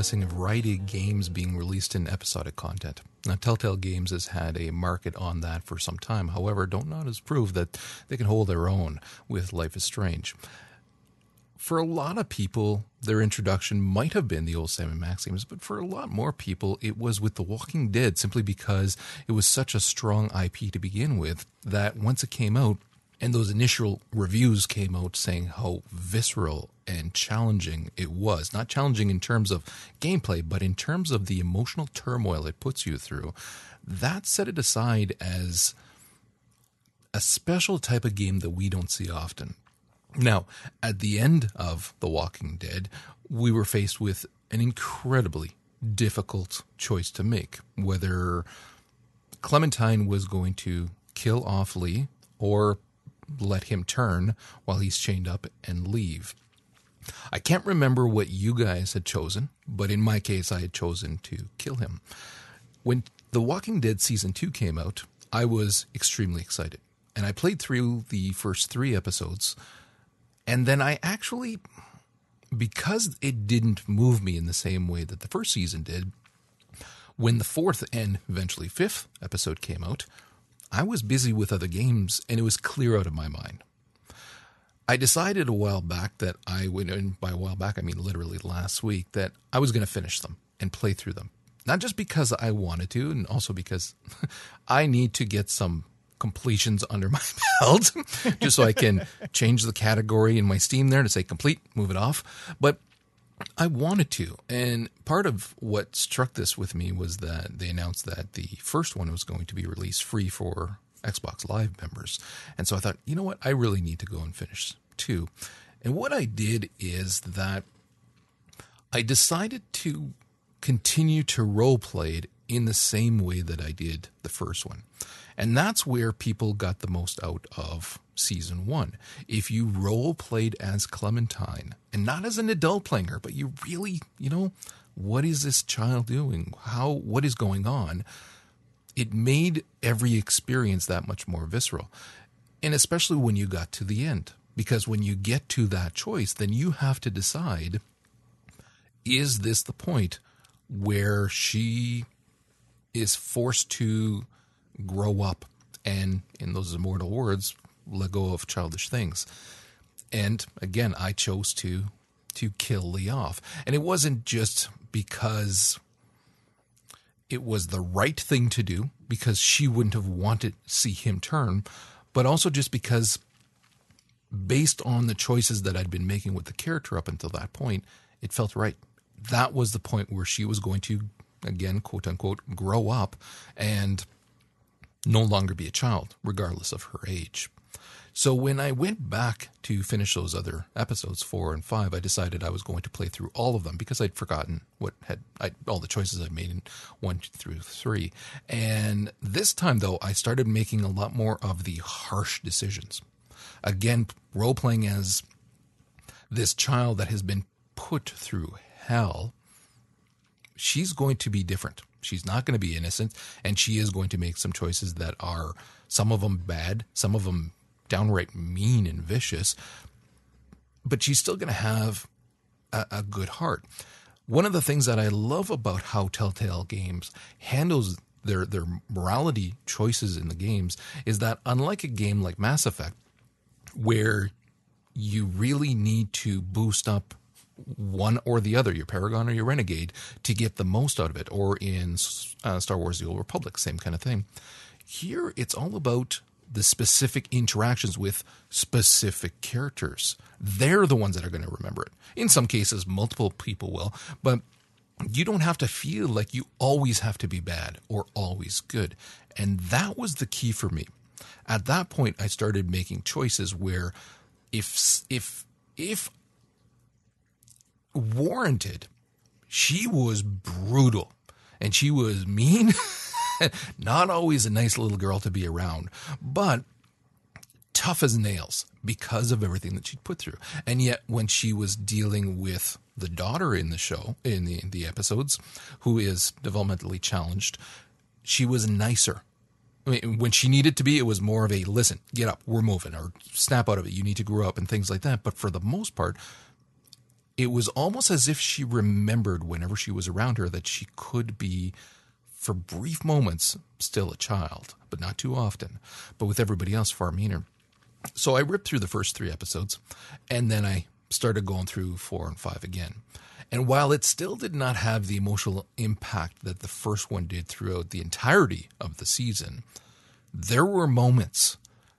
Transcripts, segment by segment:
Discussing a variety of games being released in episodic content. Now, Telltale Games has had a market on that for some time. However, Don't Nod has proved that they can hold their own with Life is Strange. For a lot of people, their introduction might have been the old Sam and Max games, but for a lot more people, it was with The Walking Dead simply because it was such a strong IP to begin with that once it came out, and those initial reviews came out saying how visceral and challenging it was. Not challenging in terms of gameplay, but in terms of the emotional turmoil it puts you through. That set it aside as a special type of game that we don't see often. Now, at the end of The Walking Dead, we were faced with an incredibly difficult choice to make whether Clementine was going to kill off Lee or let him turn while he's chained up and leave. I can't remember what you guys had chosen, but in my case, I had chosen to kill him. When The Walking Dead season two came out, I was extremely excited. And I played through the first three episodes. And then I actually, because it didn't move me in the same way that the first season did, when the fourth and eventually fifth episode came out, I was busy with other games and it was clear out of my mind. I decided a while back that I would, and by a while back, I mean literally last week, that I was going to finish them and play through them. Not just because I wanted to, and also because I need to get some completions under my belt just so I can change the category in my Steam there to say complete, move it off. But I wanted to. And part of what struck this with me was that they announced that the first one was going to be released free for Xbox Live members. And so I thought, you know what? I really need to go and finish two. And what I did is that I decided to continue to role play it in the same way that I did the first one. And that's where people got the most out of season one. If you role played as Clementine and not as an adult playing her, but you really, you know, what is this child doing? How, what is going on? It made every experience that much more visceral. And especially when you got to the end, because when you get to that choice, then you have to decide is this the point where she is forced to grow up and, in those immortal words, let go of childish things. And again, I chose to to kill Lee off. And it wasn't just because it was the right thing to do, because she wouldn't have wanted to see him turn, but also just because based on the choices that I'd been making with the character up until that point, it felt right. That was the point where she was going to, again, quote unquote, grow up and no longer be a child, regardless of her age. So when I went back to finish those other episodes, four and five, I decided I was going to play through all of them because I'd forgotten what had I, all the choices I'd made in one through three. And this time, though, I started making a lot more of the harsh decisions. Again, role playing as this child that has been put through hell. She's going to be different. She's not going to be innocent, and she is going to make some choices that are some of them bad, some of them downright mean and vicious, but she's still going to have a, a, good heart. One of the things that I love about how Telltale Games handles their their morality choices in the games is that unlike a game like Mass Effect, where you really need to boost up one or the other, your Paragon or your Renegade, to get the most out of it, or in uh, Star Wars The Old Republic, same kind of thing. Here, it's all about the specific interactions with specific characters. They're the ones that are going to remember it. In some cases, multiple people will, but you don't have to feel like you always have to be bad or always good. And that was the key for me. At that point, I started making choices where if, if, if warranted, she was brutal and she was mean. Not always a nice little girl to be around, but tough as nails because of everything that she'd put through. And yet, when she was dealing with the daughter in the show, in the, the episodes, who is developmentally challenged, she was nicer. I mean, when she needed to be, it was more of a listen, get up, we're moving, or snap out of it, you need to grow up, and things like that. But for the most part, it was almost as if she remembered whenever she was around her that she could be, for brief moments, still a child, but not too often. But with everybody else, far meaner. So I ripped through the first three episodes, and then I started going through four and five again. And while it still did not have the emotional impact that the first one did throughout the entirety of the season, there were moments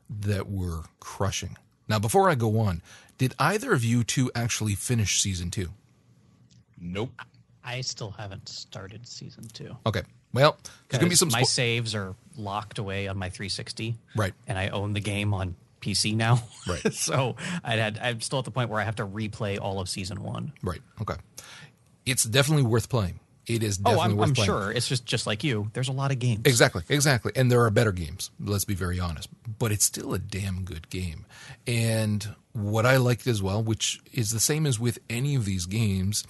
that were crushing. Now, before I go on, did either of you two actually finish season two? Nope. I still haven't started season two. Okay. Well, there's going to be some. my saves are locked away on my 360. Right. And I own the game on PC now. Right. so I had I'm still at the point where I have to replay all of season one. right. Okay. It's definitely worth playing. It is Oh, I'm, worth I'm playing. sure. It's just just like you. There's a lot of games. Exactly, exactly. And there are better games, let's be very honest. But it's still a damn good game. And what I liked as well, which is the same as with any of these games,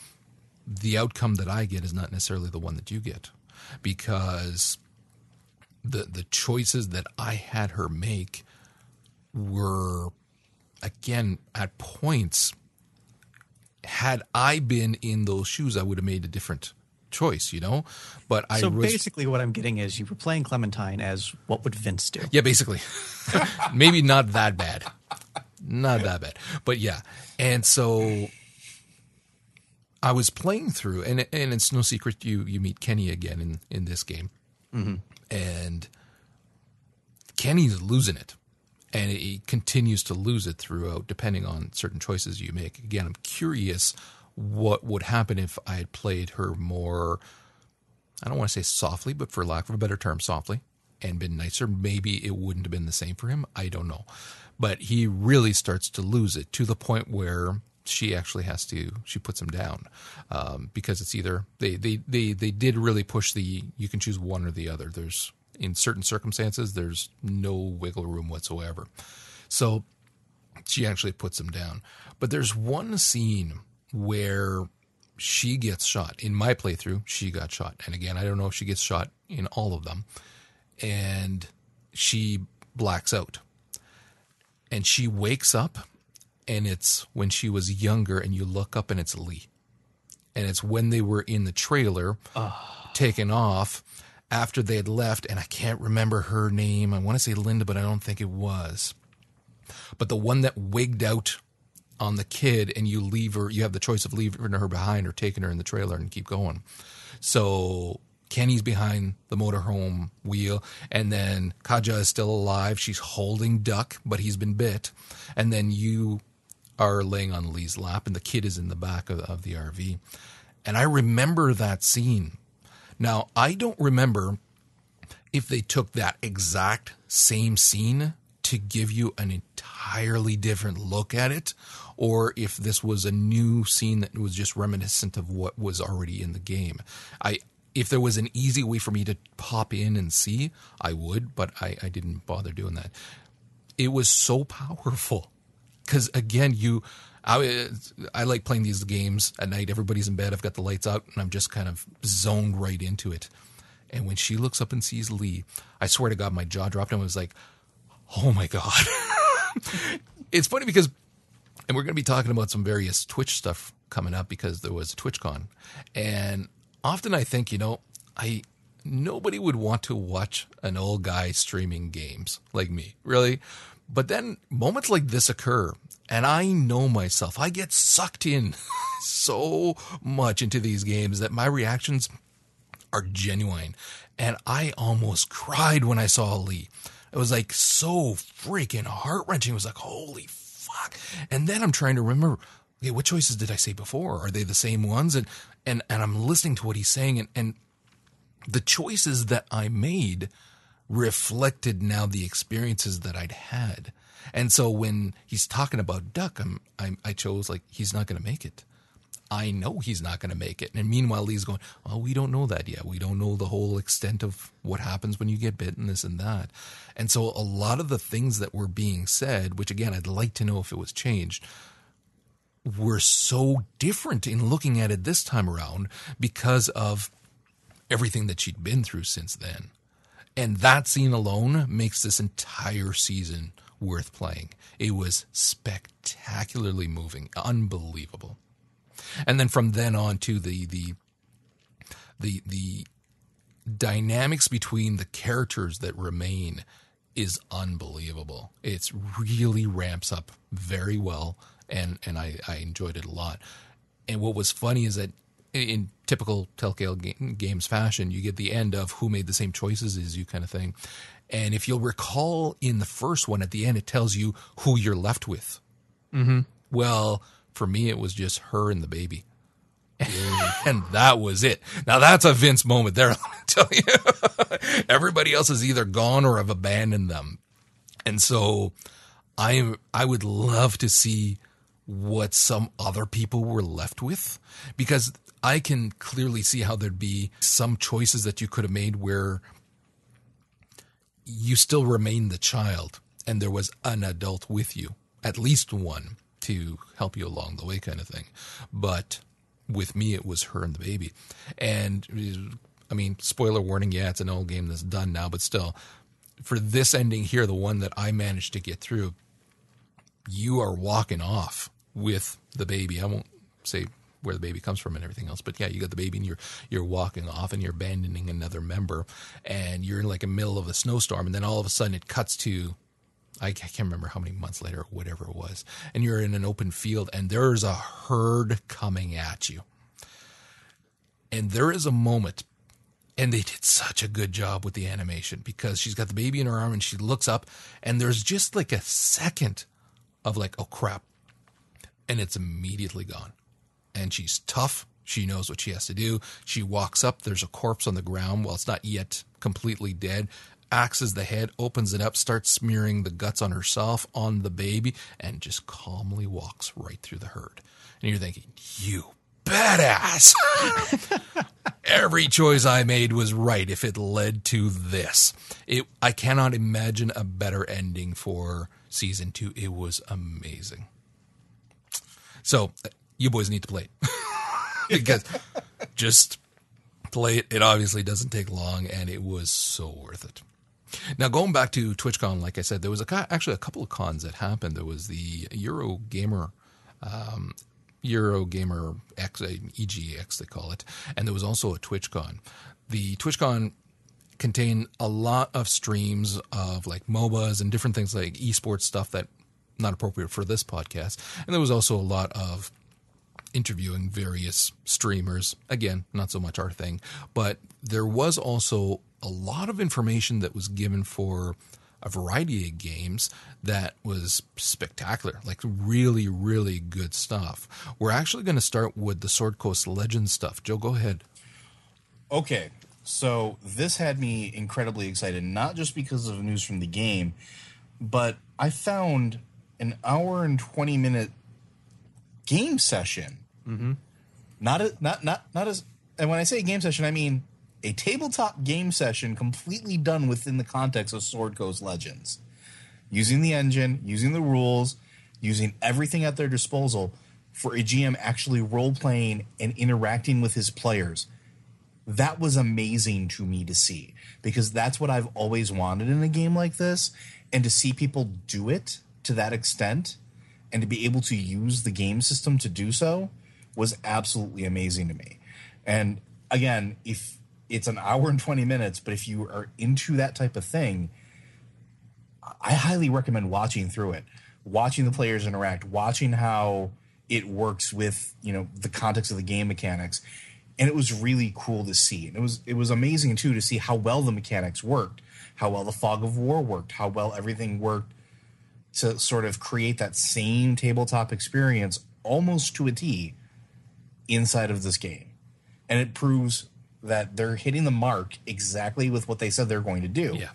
the outcome that I get is not necessarily the one that you get. Because the the choices that I had her make were again at points had I been in those shoes, I would have made a different choice, you know. But I so was basically, what I'm getting is you were playing Clementine as what would Vince do? yeah, basically, maybe not that bad, not that bad, but yeah. And so I was playing through, and and it's no secret you you meet Kenny again in in this game, mm-hmm. and Kenny's losing it. And he continues to lose it throughout, depending on certain choices you make. Again, I'm curious what would happen if I had played her more I don't want to say softly, but for lack of a better term, softly, and been nicer, maybe it wouldn't have been the same for him. I don't know. But he really starts to lose it to the point where she actually has to, she puts him down um, because it's either, they, they, they, they did really push the, you can choose one or the other. There's, in certain circumstances, there's no wiggle room whatsoever. So she actually puts him down. But there's one scene where she gets shot. In my playthrough, she got shot. And again, I don't know if she gets shot in all of them. And she blacks out. And she wakes up, and it's when she was younger, and you look up and it's Lee. And it's when they were in the trailer, ah. taken off after they had left. And I can't remember her name. I want to say Linda, but I don't think it was. But the one that wigged out on the kid and you leave her, you have the choice of leaving her behind or taking her in the trailer and keep going. So Kenny's behind the motorhome wheel, and then Katjaa is still alive. She's holding Duck, but he's been bit. And then you are laying on Lee's lap, and the kid is in the back of, of the RV. And I remember that scene. Now, I don't remember if they took that exact same scene to give you an entirely different look at it, or if this was a new scene that was just reminiscent of what was already in the game. I if there was an easy way for me to pop in and see, I would, but I, I didn't bother doing that. It was so powerful because again, you, I, I like playing these games at night. Everybody's in bed. I've got the lights out, and I'm just kind of zoned right into it. And when she looks up and sees Lee, I swear to God, my jaw dropped and I was like, "Oh my God!" it's funny because, and we're going to be talking about some various Twitch stuff coming up because there was TwitchCon, and often I think, you know, I nobody would want to watch an old guy streaming games like me, really. But then moments like this occur, and I know myself. I get sucked in so much into these games that my reactions are genuine. And I almost cried when I saw Lee. It was like so freaking heart wrenching. It was like, holy fuck. And then I'm trying to remember, okay, what choices did I say before? Are they the same ones? And and and I'm listening to what he's saying and, and the choices that I made reflected now the experiences that I'd had. And so when he's talking about Duck, I'm, I'm I chose like he's not going to make it. I know he's not going to make it. And meanwhile, Lee's going, well, we don't know that yet. We don't know the whole extent of what happens when you get bitten, this and that. And so a lot of the things that were being said, which again, I'd like to know if it was changed, were so different in looking at it this time around because of everything that she'd been through since then. And that scene alone makes this entire season worth playing. It was spectacularly moving, unbelievable. And then from then on to the the the the dynamics between the characters that remain is unbelievable. It's really ramps up very well and and I, I enjoyed it a lot. And what was funny is that in typical Telltale games fashion, you get the end of who made the same choices as you kind of thing. And if you'll recall in the first one at the end, it tells you who you're left with. Mm-hmm. Well, for me, it was just her and the baby. and that was it. Now that's a Vince moment there. Let me tell you, everybody else is either gone or have abandoned them. And so I, I would love to see what some other people were left with because I can clearly see how there'd be some choices that you could have made where you still remain the child and there was an adult with you, at least one to help you along the way kind of thing. But with me, it was her and the baby. And I mean, spoiler warning, yeah, it's an old game that's done now, but still, for this ending here, the one that I managed to get through, you are walking off with the baby. I won't say where the baby comes from and everything else. But yeah, you got the baby and you're you're walking off and you're abandoning another member and you're in like a middle of a snowstorm and then all of a sudden it cuts to I can't remember how many months later or whatever it was and you're in an open field and there's a herd coming at you. And there is a moment and they did such a good job with the animation because she's got the baby in her arm and she looks up and there's just like a second of like oh crap and it's immediately gone and she's tough. She knows what she has to do. She walks up. There's a corpse on the ground. While it's not yet completely dead, axes the head, opens it up, starts smearing the guts on herself, on the baby, and just calmly walks right through the herd. And you're thinking, you badass. Every choice I made was right if it led to this. It, I cannot imagine a better ending for season two. It was amazing. So you boys need to play it because just play it. It obviously doesn't take long, and it was so worth it. Now, going back to TwitchCon, like I said, there was a, actually a couple of cons that happened. There was the Euro Gamer, um, Euro Gamer X, uh, EGX they call it, and there was also a TwitchCon. The TwitchCon contained a lot of streams of like MOBAs and different things like esports stuff that not appropriate for this podcast, and there was also a lot of interviewing various streamers. Again, not so much our thing, but there was also a lot of information that was given for a variety of games that was spectacular, like really, really good stuff. We're actually going to start with the Sword Coast Legends stuff. Joe, go ahead. Okay, so this had me incredibly excited, not just because of news from the game, but I found an hour and 20 minute game session Mm-hmm. Not a, not not not as and when I say game session, I mean a tabletop game session completely done within the context of Sword Coast Legends, using the engine, using the rules, using everything at their disposal for a GM actually role playing and interacting with his players. That was amazing to me to see because that's what I've always wanted in a game like this. And to see people do it to that extent and to be able to use the game system to do so was absolutely amazing to me. And again, if it's an hour and 20 minutes, but if you are into that type of thing, I highly recommend watching through it, watching the players interact, watching how it works with, you know, the context of the game mechanics. And it was really cool to see. And it was it was amazing too to see how well the mechanics worked, how well the fog of war worked, how well everything worked to sort of create that same tabletop experience almost to a T inside of this game. And it proves that they're hitting the mark exactly with what they said they're going to do. Yeah.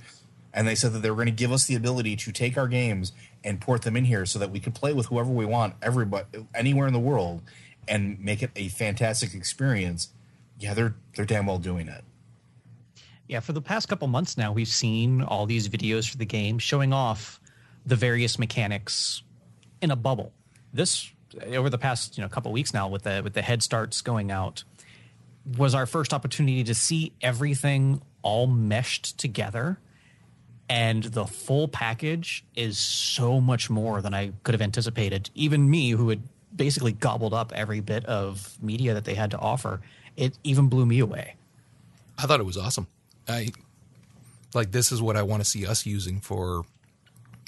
And they said that they were going to give us the ability to take our games and port them in here so that we could play with whoever we want, everybody, anywhere in the world, and make it a fantastic experience, yeah, they're they're damn well doing it. Yeah, for the past couple months now, we've seen all these videos for the game showing off the various mechanics in a bubble. This over the past you know couple weeks now with the with the head starts going out was our first opportunity to see everything all meshed together and the full package is so much more than I could have anticipated. Even me, who had basically gobbled up every bit of media that they had to offer, it even blew me away. I thought it was awesome. I like this is what I want to see us using for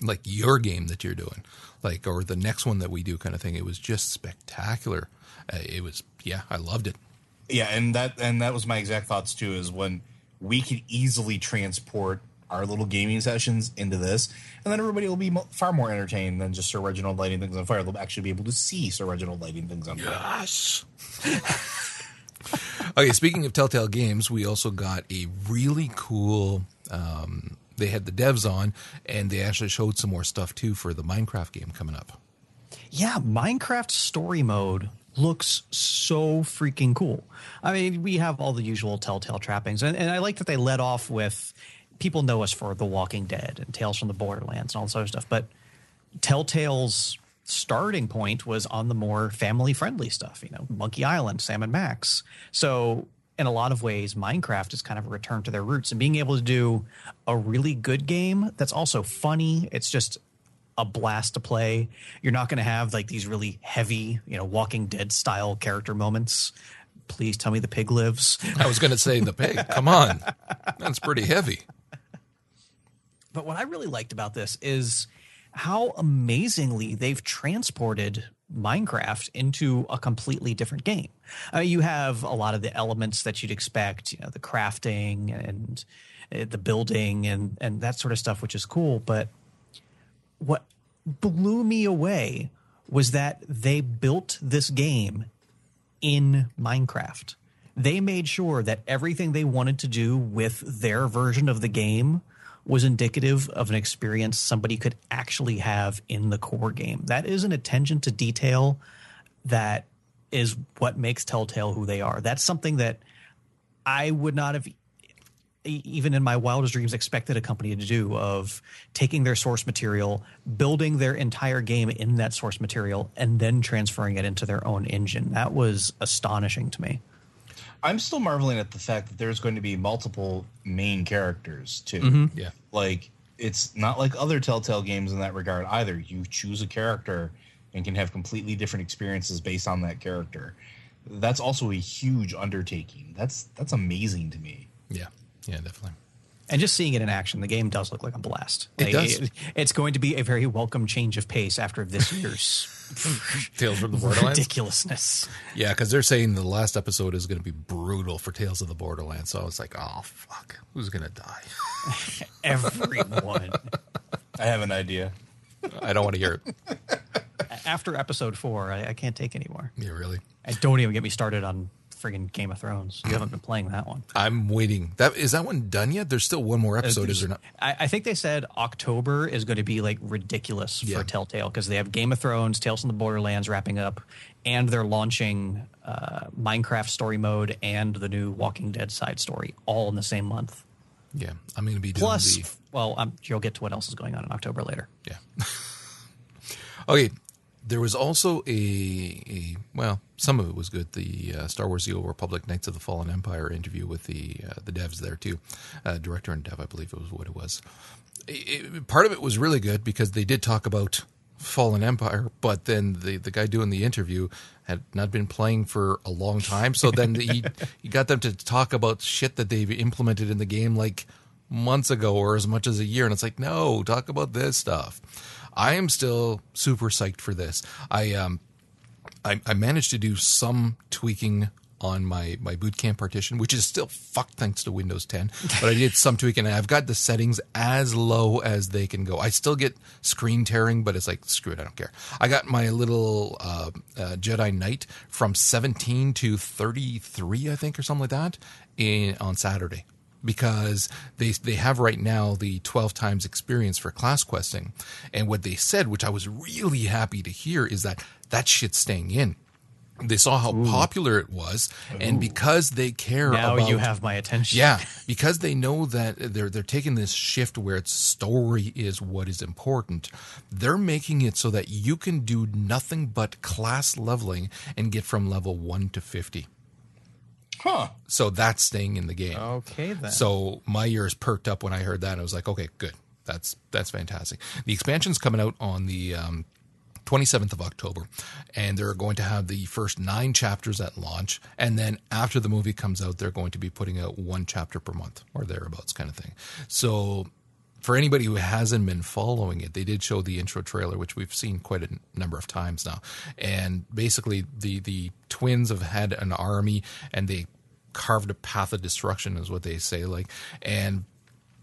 like your game that you're doing, like or the next one that we do, kind of thing. It was just spectacular. Uh, it was yeah, I loved it. Yeah, and that and that was my exact thoughts too. Is when we could easily transport our little gaming sessions into this, and then everybody will be mo- far more entertained than just Sir Reginald lighting things on fire. They'll actually be able to see Sir Reginald lighting things on fire. Yes. okay, speaking of Telltale Games, we also got a really cool. Um, they had the devs on, and they actually showed some more stuff too for the Minecraft game coming up. Yeah, Minecraft story mode looks so freaking cool. I mean, we have all the usual Telltale trappings, and, and I like that they led off with people know us for The Walking Dead and Tales from the Borderlands and all this other stuff, but Telltale's starting point was on the more family friendly stuff, you know, Monkey Island, Sam and Max. So, in a lot of ways, Minecraft is kind of a return to their roots and being able to do a really good game that's also funny. It's just a blast to play. You're not going to have like these really heavy, you know, Walking Dead style character moments. Please tell me the pig lives. I was going to say the pig. Come on, that's pretty heavy. But what I really liked about this is how amazingly they've transported Minecraft into a completely different game. Uh, you have a lot of the elements that you'd expect, you know, the crafting and uh, the building and and that sort of stuff, which is cool. But what blew me away was that they built this game in Minecraft. They made sure that everything they wanted to do with their version of the game was indicative of an experience somebody could actually have in the core game. That is an attention to detail that is what makes Telltale who they are. That's something that I would not have even in my wildest dreams expected a company to do of taking their source material building their entire game in that source material and then transferring it into their own engine that was astonishing to me I'm still marveling at the fact that there's going to be multiple main characters too. Mm-hmm. Yeah. Like it's not like other Telltale games in that regard either. You choose a character and can have completely different experiences based on that character. That's also a huge undertaking. That's that's amazing to me. Yeah, yeah, definitely. and just seeing it in action the game does look like a blast It does. it's going to be a very welcome change of pace after this year's Tales from the Borderlands. ridiculously Yeah, because they're saying the last episode is going to be brutal for Tales of the Borderlands. So I was like, oh fuck, who's going to die? everyone I have an idea. I don't want to hear it. after episode four I, I can't take anymore Yeah, really. and don't even get me started on friggin' game of thrones you haven't been playing that one I'm waiting. That is that one done yet? There's still one more episode, is there not? I, I think they said October is going to be like ridiculous Yeah. for Telltale because they have Game of Thrones, Tales from the Borderlands wrapping up, and they're launching uh, Minecraft story mode and the new Walking Dead side story all in the same month. Yeah, I'm going to be doing Plus, the well, um, you'll get to what else is going on in October later. Yeah. okay. There was also a, a well, some of it was good. The uh, Star Wars: The Old Republic, Knights of the Fallen Empire interview with the uh, the devs there too, uh, director and dev, I believe it was what it was. It- it- part of it was really good because they did talk about Fallen Empire, but then the the guy doing the interview had not been playing for a long time, so then he he got them to talk about shit that they've implemented in the game like months ago or as much as a year and it's like no talk about this stuff i am still super psyched for this. I um i, I managed to do some tweaking on my my boot camp partition which is still fucked thanks to windows 10 but i did some tweaking and i've got the settings as low as they can go. I still get screen tearing but it's like screw it i don't care. I got my little uh, uh, jedi knight from 17 to 33 i think or something like that in on saturday because they they have right now the 12 times experience for class questing and what they said which I was really happy to hear is that that shit's staying in They saw how popular it was, and because they care Now about you have my attention. yeah, because they know that they're they're taking this shift where its story is what is important. They're making it so that you can do nothing but class leveling and get from level 1 to 50. Huh. So that's staying in the game. Okay then. So my ears perked up when I heard that. I was like, okay, good. That's that's fantastic. The expansion's coming out on the um, 27th of October, and they're going to have the first nine chapters at launch, and then after the movie comes out, they're going to be putting out one chapter per month or thereabouts, kind of thing. So. For anybody who hasn't been following it, they did show the intro trailer, which we've seen quite a number of times now. And basically, the the twins have had an army, and they carved a path of destruction, is what they say. Like, and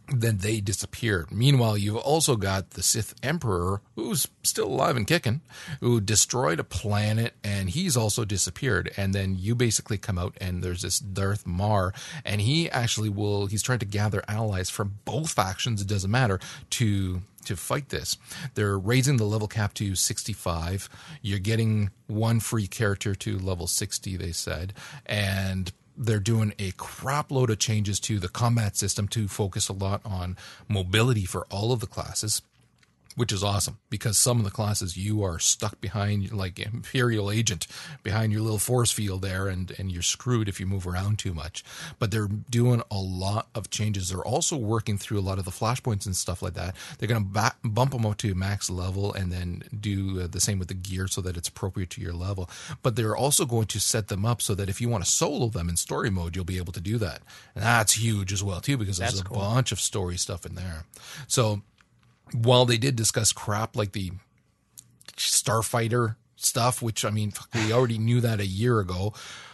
then they disappeared. Meanwhile, you've also got the Sith Emperor, who's still alive and kicking, who destroyed a planet and he's also disappeared. And then you basically come out and there's this Darth Marr, and he actually will, he's trying to gather allies from both factions, it doesn't matter, to to fight this. They're raising the level cap to 65. You're getting one free character to level 60, they said. And they're doing a crap load of changes to the combat system to focus a lot on mobility for all of the classes which is awesome because some of the classes you are stuck behind like imperial agent behind your little force field there and and you're screwed if you move around too much. But they're doing a lot of changes. They're also working through a lot of the flashpoints and stuff like that. They're going to ba- bump them up to max level and then do uh, the same with the gear so that it's appropriate to your level. But they're also going to set them up so that if you want to solo them in story mode you'll be able to do that. And that's huge as well too because there's That's a cool. bunch of story stuff in there. So while they did discuss crap like the Starfighter stuff, which I mean, we already knew that a year ago,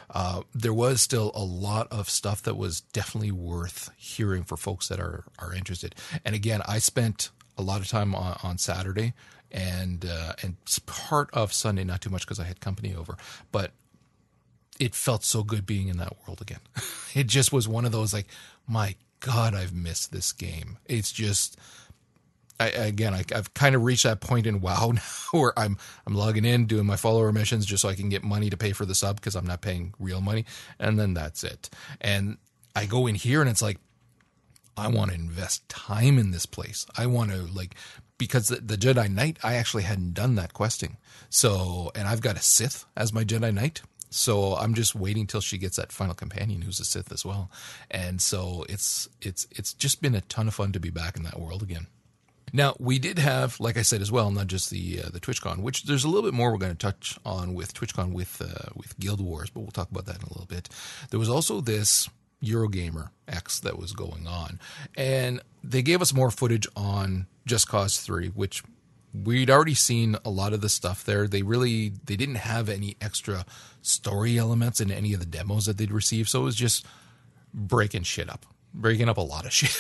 uh, there was still a lot of stuff that was definitely worth hearing for folks that are are interested. And again, I spent a lot of time on, on Saturday and uh, and part of Sunday, not too much because I had company over, but it felt so good being in that world again. it just was one of those like, my God, I've missed this game. It's just I, again, I, I've kind of reached that point in WoW now where I'm I'm logging in, doing my follower missions just so I can get money to pay for the sub because I'm not paying real money, and then that's it. And I go in here and it's like, I want to invest time in this place. I want to like because the, the Jedi Knight, I actually hadn't done that questing. So, and I've got a Sith as my Jedi Knight. So I'm just waiting till she gets that final companion who's a Sith as well. And so it's it's it's just been a ton of fun to be back in that world again. Now we did have, like I said as well, not just the uh, the TwitchCon, which there's a little bit more we're going to touch on with TwitchCon with uh, with Guild Wars, but we'll talk about that in a little bit. There was also this Eurogamer X that was going on, and they gave us more footage on Just Cause Three, which we'd already seen a lot of the stuff there. They really they didn't have any extra story elements in any of the demos that they'd received, so it was just breaking shit up, breaking up a lot of shit.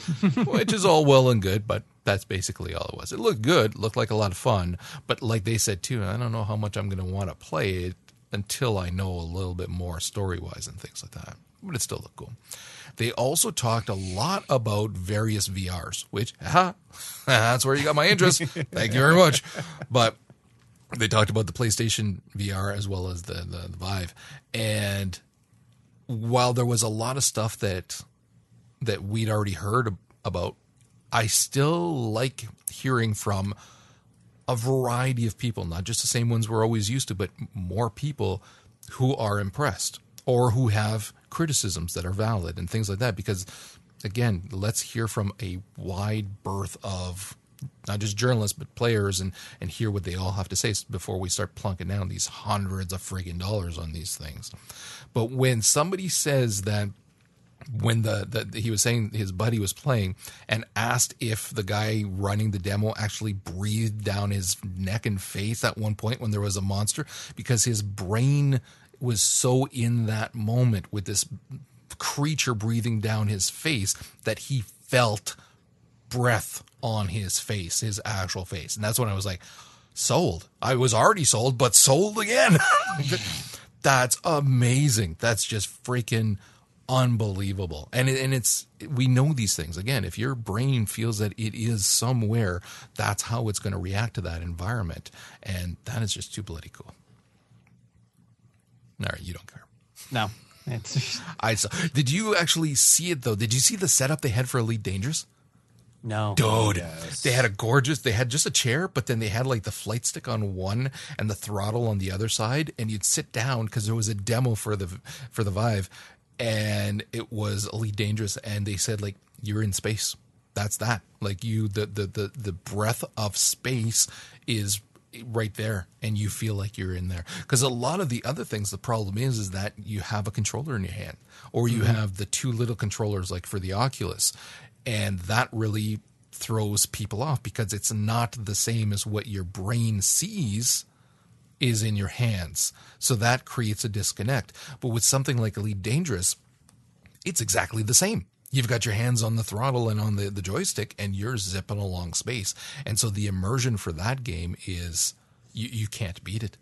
which is all well and good, but that's basically all it was. It looked good, looked like a lot of fun, but like they said too, I don't know how much I'm going to want to play it until I know a little bit more story wise and things like that. But it still looked cool. They also talked a lot about various VRs, which ha, that's where you got my interest. Thank you very much. But they talked about the PlayStation VR as well as the, the, the Vive, and while there was a lot of stuff that that we'd already heard about, I still like hearing from a variety of people, not just the same ones we're always used to, but more people who are impressed or who have criticisms that are valid and things like that. Because again, let's hear from a wide berth of not just journalists but players and and hear what they all have to say before we start plunking down these hundreds of friggin' dollars on these things. But when somebody says that when the, the he was saying his buddy was playing and asked if the guy running the demo actually breathed down his neck and face at one point when there was a monster because his brain was so in that moment with this creature breathing down his face that he felt breath on his face, his actual face. And that's when I was like, sold. I was already sold, but sold again. that's amazing. That's just freaking unbelievable. And it, and it's we know these things. Again, if your brain feels that it is somewhere, that's how it's going to react to that environment. And that is just too bloody cool. All right, you don't care. No, it's I saw. Did you actually see it though? Did you see the setup they had for Elite Dangerous? no. Dude, Yes. they had a gorgeous. They had just a chair, but then they had like the flight stick on one and the throttle on the other side, and you'd sit down because there was a demo for the for the Vive, and it was Elite Dangerous, and they said like you're in space. That's that. Like you, the the the the breath of space is right there and you feel like you're in there because a lot of the other things the problem is is that you have a controller in your hand or you mm-hmm. have the two little controllers like for the oculus and that really throws people off because it's not the same as what your brain sees is in your hands so that creates a disconnect but with something like elite dangerous it's exactly the same. You've got your hands on the throttle and on the, the joystick, and you're zipping along space. And so the immersion for that game is you, you can't beat it.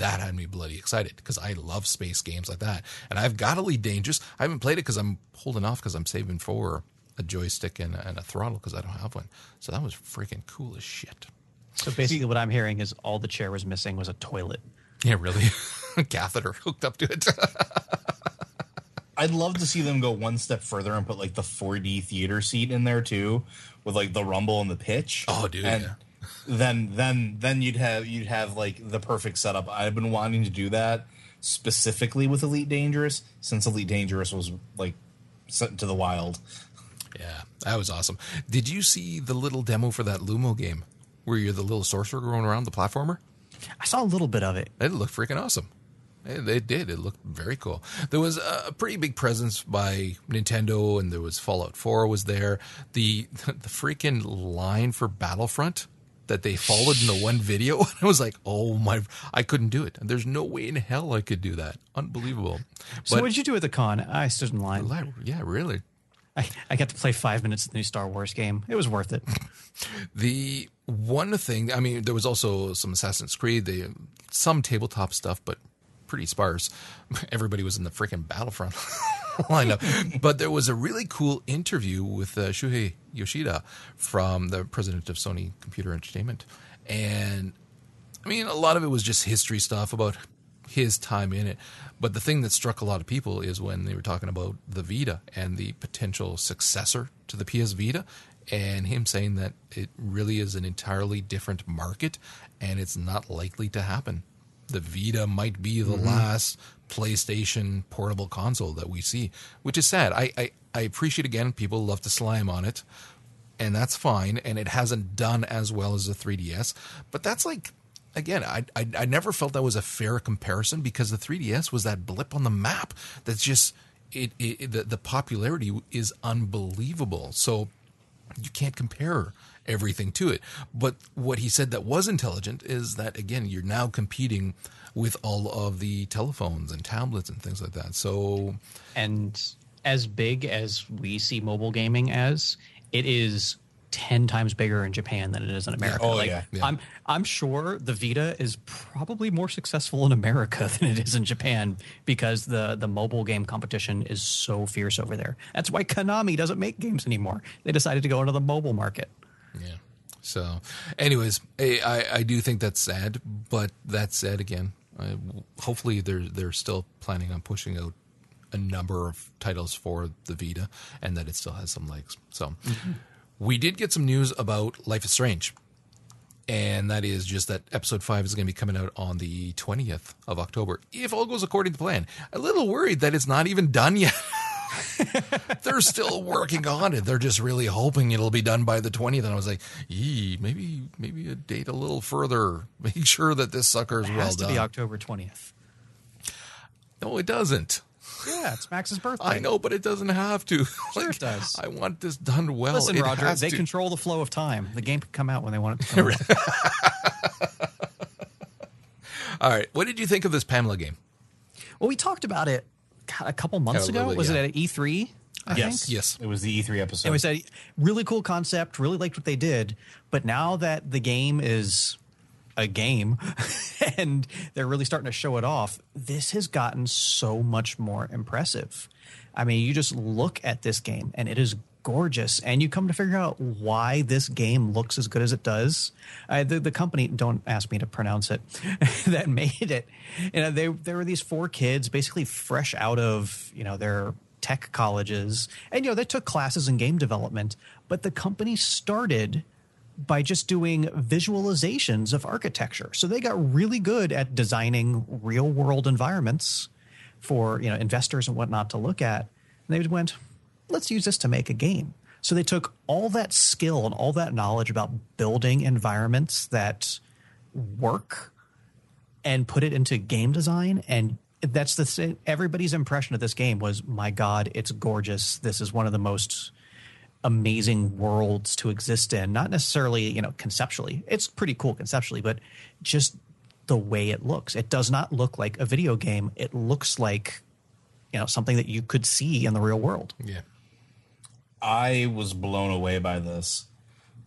That had me bloody excited because I love space games like that. And I've got Elite Dangerous. I haven't played it because I'm holding off because I'm saving for a joystick and and a throttle because I don't have one. So that was freaking cool as shit. So basically, what I'm hearing is all the chair was missing was a toilet. Yeah, really. Catheter hooked up to it. I'd love to see them go one step further and put like the 4D theater seat in there too, with like the rumble and the pitch. Oh, dude, And yeah. then then then you'd have you'd have like the perfect setup. I've been wanting to do that specifically with Elite Dangerous since Elite Dangerous was like sent to the wild. Yeah, that was awesome. Did you see the little demo for that Lumo game where you're the little sorcerer going around the platformer? I saw a little bit of it. It looked freaking awesome. It, it did. It looked very cool. There was a pretty big presence by Nintendo, and there was Fallout 4 was there. The the freaking line for Battlefront that they followed in the one video, I was like, oh my! I couldn't do it. There's no way in hell I could do that. Unbelievable. So But what did you do at the con? I stood in line. li- yeah, really. I, I got to play five minutes of the new Star Wars game. It was worth it. The one thing, I mean, there was also some Assassin's Creed, some tabletop stuff, but pretty sparse. Everybody was in the freaking Battlefront lineup. But there was a really cool interview with uh, Shuhei Yoshida from the president of Sony Computer Entertainment. And I mean, a lot of it was just history stuff about his time in it. But the thing that struck a lot of people is when they were talking about the Vita and the potential successor to the PS Vita, and him saying that it really is an entirely different market and it's not likely to happen. The Vita might be the mm-hmm. last PlayStation portable console that we see, which is sad. I, I, I appreciate again people love to slime on it and that's fine. And it hasn't done as well as the 3DS, but that's like again, I, I I never felt that was a fair comparison because the 3DS was that blip on the map that's just it, it the, the popularity is unbelievable. So you can't compare everything to it. But what he said that was intelligent is that again, you're now competing with all of the telephones and tablets and things like that. So And as big as we see mobile gaming as, it is ten times bigger in Japan than it is in America. Oh, like, yeah. Yeah. I'm I'm sure the Vita is probably more successful in America than it is in Japan because the the mobile game competition is so fierce over there. That's why Konami doesn't make games anymore. They decided to go into the mobile market. Yeah. So, anyways, I, I, do think that's sad, but that said, again, I, hopefully they're they're still planning on pushing out a number of titles for the Vita, and that it still has some legs. So, mm-hmm. We did get some news about Life is Strange, and that is just that episode five is going to be coming out on the twentieth of October, if all goes according to plan. A little worried that it's not even done yet. they're still working on it. They're just really hoping it'll be done by the 20th. And I was like, Yee, maybe maybe a date a little further. Make sure that this sucker is It well has to done. be October twentieth. no, it doesn't. Yeah, it's Max's birthday. I know, but it doesn't have to. Sure it does. I want this done well. Listen, It Roger, they to. control the flow of time. The game can come out when they want it to come out. All right. What did you think of this Pamela game? Well, we talked about it God, a couple months Yeah, ago. bit, Was yeah. it at E3? I yes, think. Yes. It was the E3 episode. And we said really cool concept, really liked what they did, but now that the game is a game and they're really starting to show it off, this has gotten so much more impressive. I mean, you just look at this game and it is gorgeous. And you come to figure out why this game looks as good as it does. Uh, the, the company, don't ask me to pronounce it, that made it. You know, they, there were these four kids basically fresh out of, you know, their tech colleges. And, you know, they took classes in game development, but the company started by just doing visualizations of architecture. So they got really good at designing real world environments for, you know, investors and whatnot to look at. And they went, let's use this to make a game. So they took all that skill and all that knowledge about building environments that work and put it into game design and that's the everybody's impression of this game was my god it's gorgeous this is one of the most amazing worlds to exist in not necessarily you know conceptually it's pretty cool conceptually but just the way it looks it does not look like a video game it looks like you know something that you could see in the real world Yeah. I was blown away by this.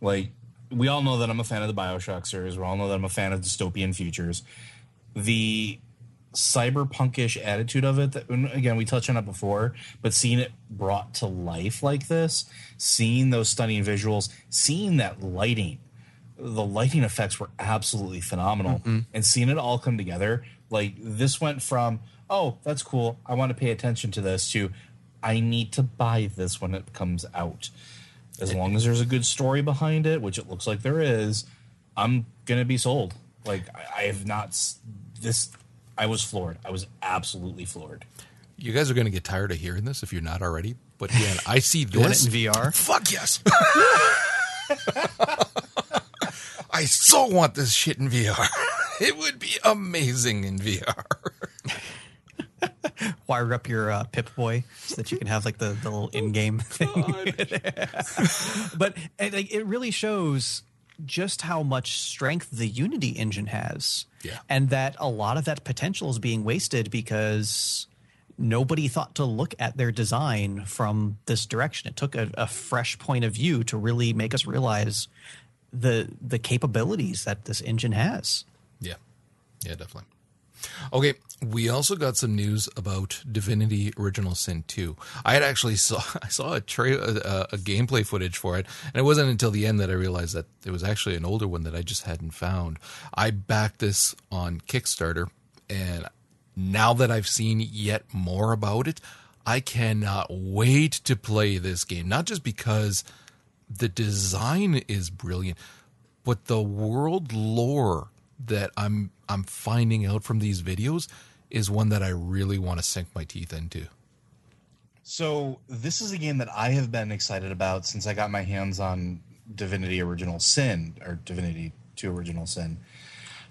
Like, we all know that I'm a fan of the Bioshock series. We all know that I'm a fan of dystopian futures. The cyberpunkish attitude of it, that, again, we touched on it before, but seeing it brought to life like this, seeing those stunning visuals, seeing that lighting, the lighting effects were absolutely phenomenal. Mm-hmm. And seeing it all come together, like, this went from, oh, that's cool. I want to pay attention to this to, I need to buy this when it comes out. As long as there's a good story behind it, which it looks like there is, I'm gonna be sold. Like I, I have not this. I was floored. I was absolutely floored. You guys are going to get tired of hearing this if you're not already. But man, I see want this it in VR? Fuck yes. I so want this shit in VR. It would be amazing in VR. wire up your uh, Pip Boy so that you can have like the, the little in-game thing. but it, like, it really shows just how much strength the Unity engine has, Yeah. and that a lot of that potential is being wasted because nobody thought to look at their design from this direction. It took a, a fresh point of view to really make us realize the the capabilities that this engine has. Yeah. Yeah, definitely. Okay, we also got some news about Divinity Original Sin 2. I had actually saw I saw a, tra- a, a gameplay footage for it, and it wasn't until the end that I realized that it was actually an older one that I just hadn't found. I backed this on Kickstarter, and now that I've seen yet more about it, I cannot wait to play this game. Not just because the design is brilliant, but the world lore that I'm I'm finding out from these videos is one that I really want to sink my teeth into. So this is a game that I have been excited about since I got my hands on Divinity Original Sin or Divinity 2 Original Sin.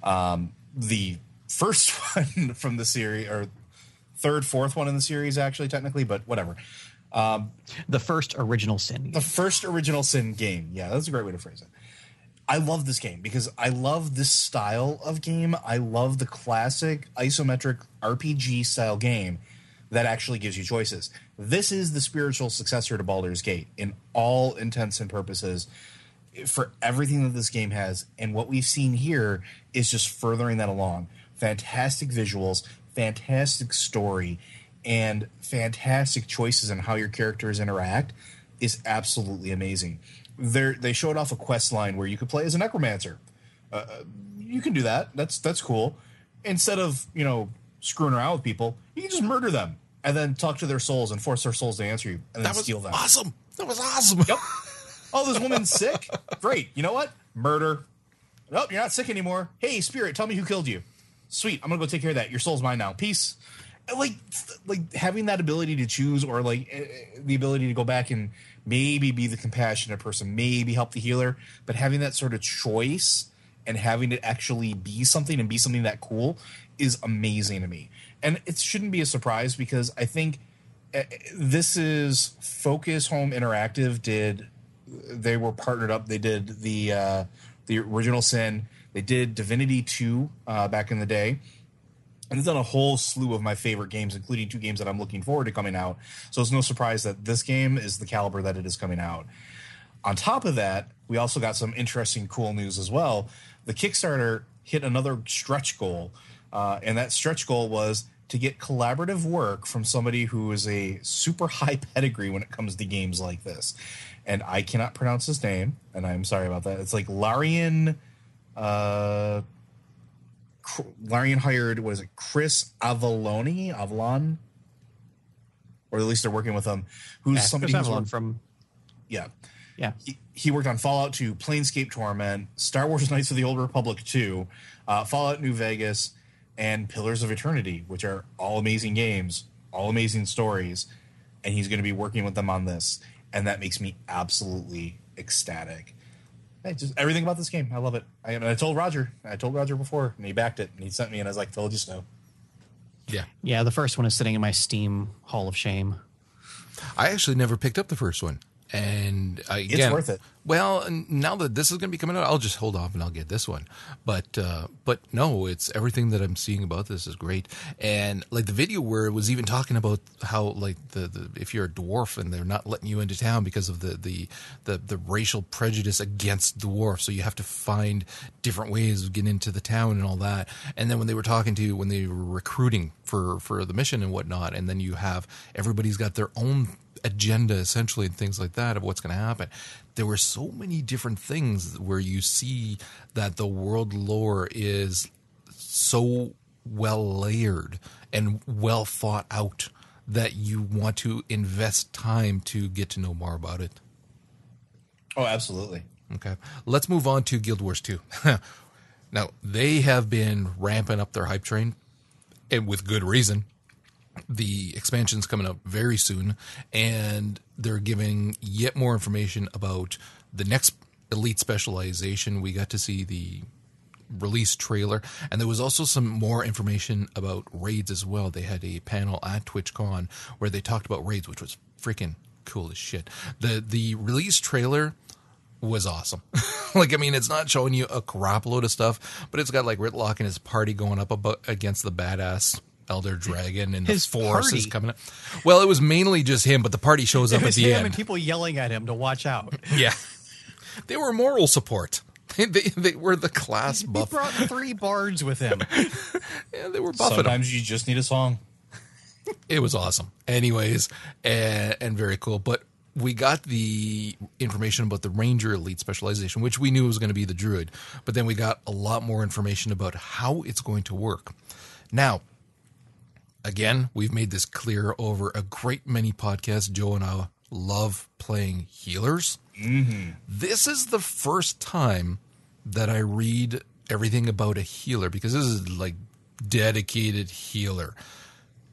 Um, the first one from the series, or third, fourth one in the series, actually, technically, but whatever. The first original sin. The first original Sin game. Yeah, that's a great way to phrase it. I love this game because I love this style of game. I love the classic isometric RPG style game that actually gives you choices. This is the spiritual successor to Baldur's Gate in all intents and purposes for everything that this game has. And what we've seen here is just furthering that along. Fantastic visuals, fantastic story, and fantastic choices in how your characters interact is absolutely amazing. They they showed off a quest line where you could play as a necromancer. Uh, you can do that. That's that's cool. Instead of you know screwing around with people, you can just murder them and then talk to their souls and force their souls to answer you and then That was steal them. awesome. That was awesome. Yep. Oh, this woman's sick. Great. You know what? Murder. Nope, you're not sick anymore. Hey, spirit, tell me who killed you. Sweet. I'm gonna go take care of that. Your soul's mine now. Peace. Like, like having that ability to choose, or like eh, eh, the ability to go back and maybe be the compassionate person, maybe help the healer, but having that sort of choice and having it actually be something and be something that cool is amazing to me. And it shouldn't be a surprise because I think eh, this is Focus Home Interactive did they were partnered up. They did the uh, the original Sin. They did Divinity Two uh, back in the day, and they've done a whole slew of my favorite games, including two games that I'm looking forward to coming out. So it's no surprise that this game is the caliber that it is coming out. On top of that, we also got some interesting, cool news as well. The Kickstarter hit another stretch goal, uh, and that stretch goal was to get collaborative work from somebody who is a super high pedigree when it comes to games like this. And I cannot pronounce his name, and I'm sorry about that. It's like Larian. Uh, Larian hired was it, Chris Avellone, Avalon, or at least they're working with him. Who's Yeah, somebody Chris who's worked- from yeah. yeah. He, he worked on Fallout 2, Planescape Torment, Star Wars Knights of the Old Republic 2, uh, Fallout New Vegas, and Pillars of Eternity, which are all amazing games, all amazing stories. And he's going to be working with them on this. And that makes me absolutely ecstatic. Hey, just everything about this game. I love it. I, and I told Roger. I told Roger before, and he backed it. And he sent me, and I was like, told you so. Yeah. Yeah, the first one is sitting in my Steam Hall of Shame. I actually never picked up the first one. And again, worth it. Well, now that this is going to be coming out, I'll just hold off and I'll get this one. But uh, but no, it's everything that I'm seeing about this is great. And like the video where it was even talking about how like the, the if you're a dwarf and they're not letting you into town because of the the the, the racial prejudice against dwarfs, so you have to find different ways of getting into the town and all that. And then when they were talking to when they were recruiting for for the mission and whatnot, and then you have everybody's got their own agenda essentially and things like that of what's going to happen. There were so many different things where you see that the world lore is so well layered and well thought out that you want to invest time to get to know more about it. Oh, absolutely. Okay. Let's move on to Guild Wars 2. now, they have been ramping up their hype train and with good reason. The expansion's coming up very soon, and they're giving yet more information about the next elite specialization. We got to see the release trailer, and there was also some more information about raids as well. They had a panel at TwitchCon where they talked about raids, which was freaking cool as shit. The the release trailer was awesome. like, I mean, it's not showing you a crap load of stuff, but it's got like Rytlock and his party going up against the badass Elder Dragon and His the forces party? coming up. Well, it was mainly just him, but the party shows up It at the him end. and people yelling at him to watch out. yeah, they were moral support. They, they, they were the class buff. He buff. brought three bards with him. Yeah, they were buffing 'em. Sometimes you just need a song. it was awesome. Anyways, and, and very cool. But we got the information about the Ranger Elite specialization, which we knew was going to be the Druid. But then we got a lot more information about how it's going to work. Now, again, we've made this clear over a great many podcasts. Joe and I love playing healers. This is the first time that I read everything about a healer because this is like dedicated healer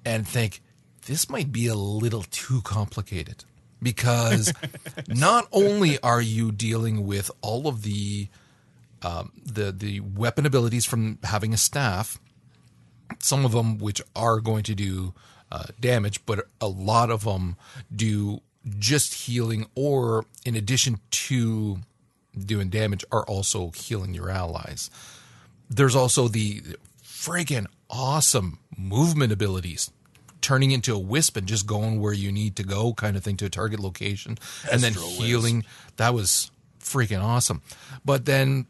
and think this might be a little too complicated because not only are you dealing with all of the um, the the weapon abilities from having a staff, some of them which are going to do uh, damage, but a lot of them do just healing, or in addition to doing damage, are also healing your allies. There's also the friggin' awesome movement abilities. Turning into a wisp and just going where you need to go, kind of thing, to a target location, and then Astro Wisp. healing. That was freaking awesome. But then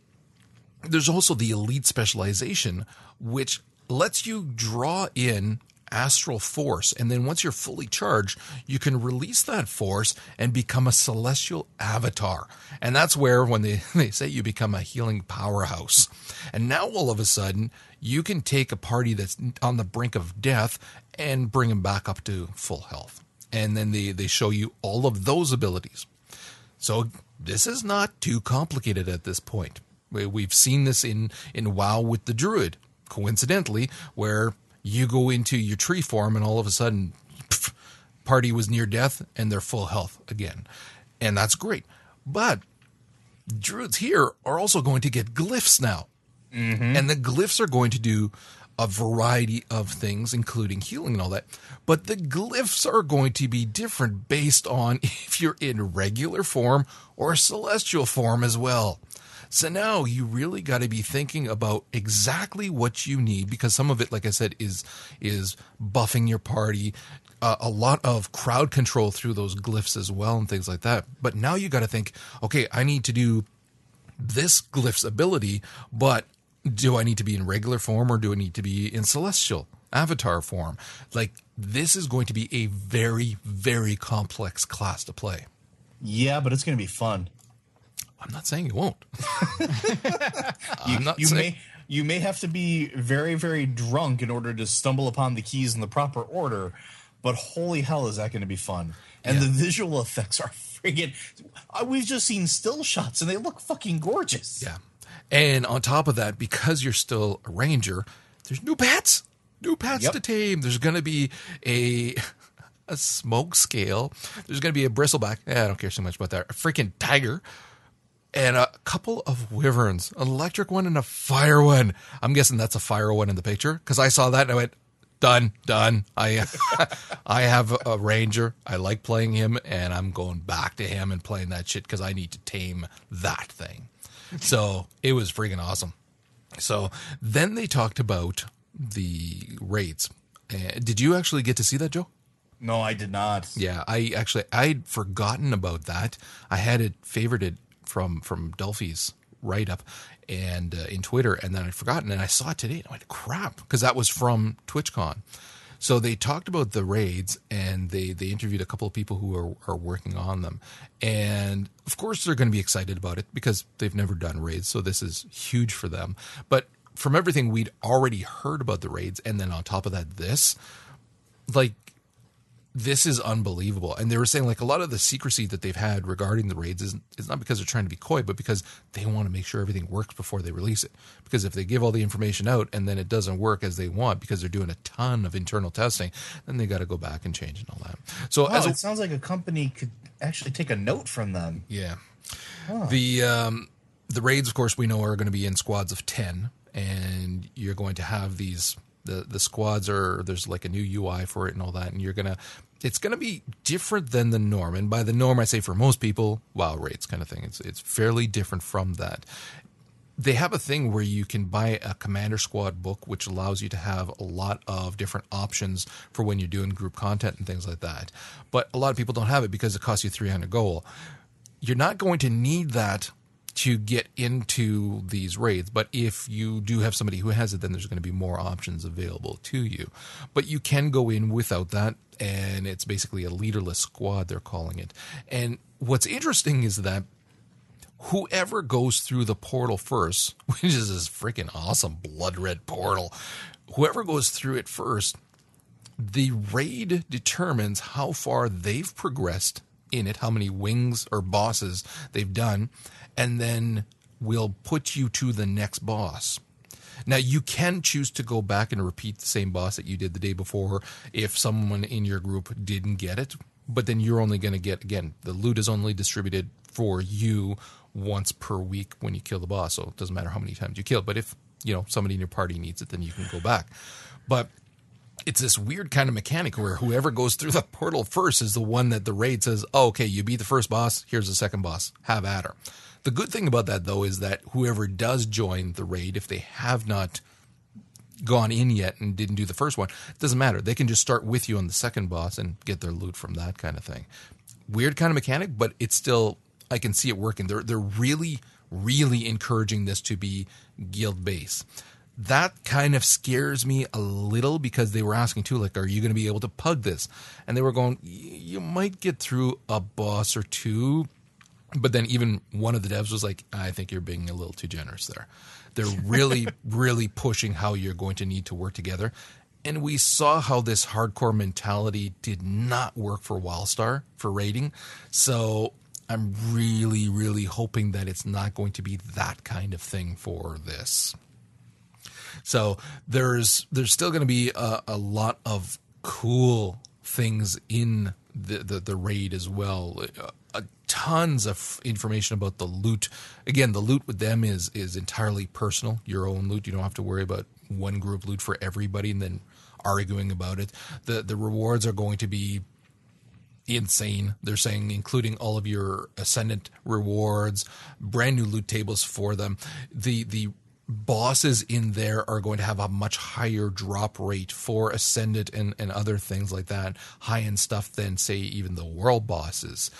there's also the elite specialization, which lets you draw in astral force. And then once you're fully charged, you can release that force and become a celestial avatar. And that's where, when they, they say you become a healing powerhouse. And now all of a sudden, you can take a party that's on the brink of death and bring them back up to full health. And then they, they show you all of those abilities. So this is not too complicated at this point. We- We've seen this in in WoW with the Druid, coincidentally, where you go into your tree form and all of a sudden, pff, party was near death and they're full health again, and that's great. But Druids here are also going to get glyphs now, mm-hmm. and the glyphs are going to do a variety of things, including healing and all that. But the glyphs are going to be different based on if you're in regular form or celestial form as well. So now you really got to be thinking about exactly what you need because some of it, like I said, is is buffing your party, uh, a lot of crowd control through those glyphs as well and things like that. But now you got to think, okay, I need to do this glyph's ability, but do I need to be in regular form or do I need to be in celestial avatar form. Like this is going to be a very, very complex class to play. Yeah, but it's going to be fun. I'm not saying it won't. You, you saying- may you may have to be very very drunk in order to stumble upon the keys in the proper order, but holy hell is that going to be fun! And Yeah. the visual effects are friggin' uh, We've just seen still shots and they look fucking gorgeous. Yeah. And on top of that, because you're still a ranger, there's new pets. New pets Yep. to tame. There's going to be a a smoke scale. There's going to be a bristleback. Eh, I don't care so much about that. A freaking tiger. And a couple of wyverns, an electric one and a fire one. I'm guessing that's a fire one in the picture because I saw that and I went, done, done. I I have a ranger. I like playing him, and I'm going back to him and playing that shit because I need to tame that thing. So it was freaking awesome. So then they talked about the raids. Uh, did you actually get to see that, Joe? No, I did not. Yeah, I actually I'd forgotten about that. I had it favorited from from Dulfy's write up and uh, in Twitter, and then I'd forgotten, and I saw it today, and I went crap because that was from TwitchCon. So they talked about the raids, and they they interviewed a couple of people who are are working on them, and of course they're going to be excited about it because they've never done raids, so this is huge for them. But from everything we'd already heard about the raids, and then on top of that, this like this is unbelievable. And they were saying like a lot of the secrecy that they've had regarding the raids is, is not because they're trying to be coy, but because they want to make sure everything works before they release it. Because if they give all the information out and then it doesn't work as they want because they're doing a ton of internal testing, then they got to go back and change and all that. So Wow, a, it sounds like a company could actually take a note from them. yeah. The um, the raids, of course, we know are going to be in squads of ten, and you're going to have these. The the squads are there's like a new UI for it and all that, and you're gonna. It's to be different than the norm, and by the norm, I say for most people, WoW raids kind of thing. It's it's fairly different from that they have a thing where you can buy a commander squad book which allows you to have a lot of different options for when you're doing group content and things like that but a lot of people don't have it because it costs you 300 gold you're not going to need that to get into these raids. But if you do have somebody who has it then there's going to be more options available to you. But you can go in without that and it's basically a leaderless squad they're calling it. And what's interesting is that whoever goes through the portal first, which is this freaking awesome blood red portal, whoever goes through it first, the raid determines how far they've progressed in it, how many wings or bosses they've done, and then we'll put you to the next boss. Now you can choose to go back and repeat the same boss that you did the day before if someone in your group didn't get it, but then you're only going to get again the loot is only distributed for you once per week when you kill the boss. So it doesn't matter how many times you kill, but if you know somebody in your party needs it, then you can go back. But it's this weird kind of mechanic where whoever goes through the portal first is the one that the raid says, oh, okay, you beat the first boss, here's the second boss, have at her. The good thing about that, though, is that whoever does join the raid, if they have not gone in yet and didn't do the first one, it doesn't matter. They can just start with you on the second boss and get their loot from that kind of thing. Weird kind of mechanic, but it's still, I can see it working. They're, they're really, really encouraging this to be guild based that kind of scares me a little because they were asking too, like, are you going to be able to pug this? And they were going, you might get through a boss or two. But then even one of the devs was like, I think you're being a little too generous there. They're really, really pushing how you're going to need to work together. And we saw how this hardcore mentality did not work for Wildstar for raiding. So I'm really, really hoping that it's not going to be that kind of thing for this. So there's there's still going to be a, a lot of cool things in the the, the raid as well. Uh, tons of information about the loot. Again, the loot with them is is entirely personal. Your own loot. You don't have to worry about one group loot for everybody and then arguing about it. The the rewards are going to be insane. They're saying including all of your ascendant rewards, brand new loot tables for them. The the bosses in there are going to have a much higher drop rate for ascendant and, and other things like that, high end stuff than say even the world bosses.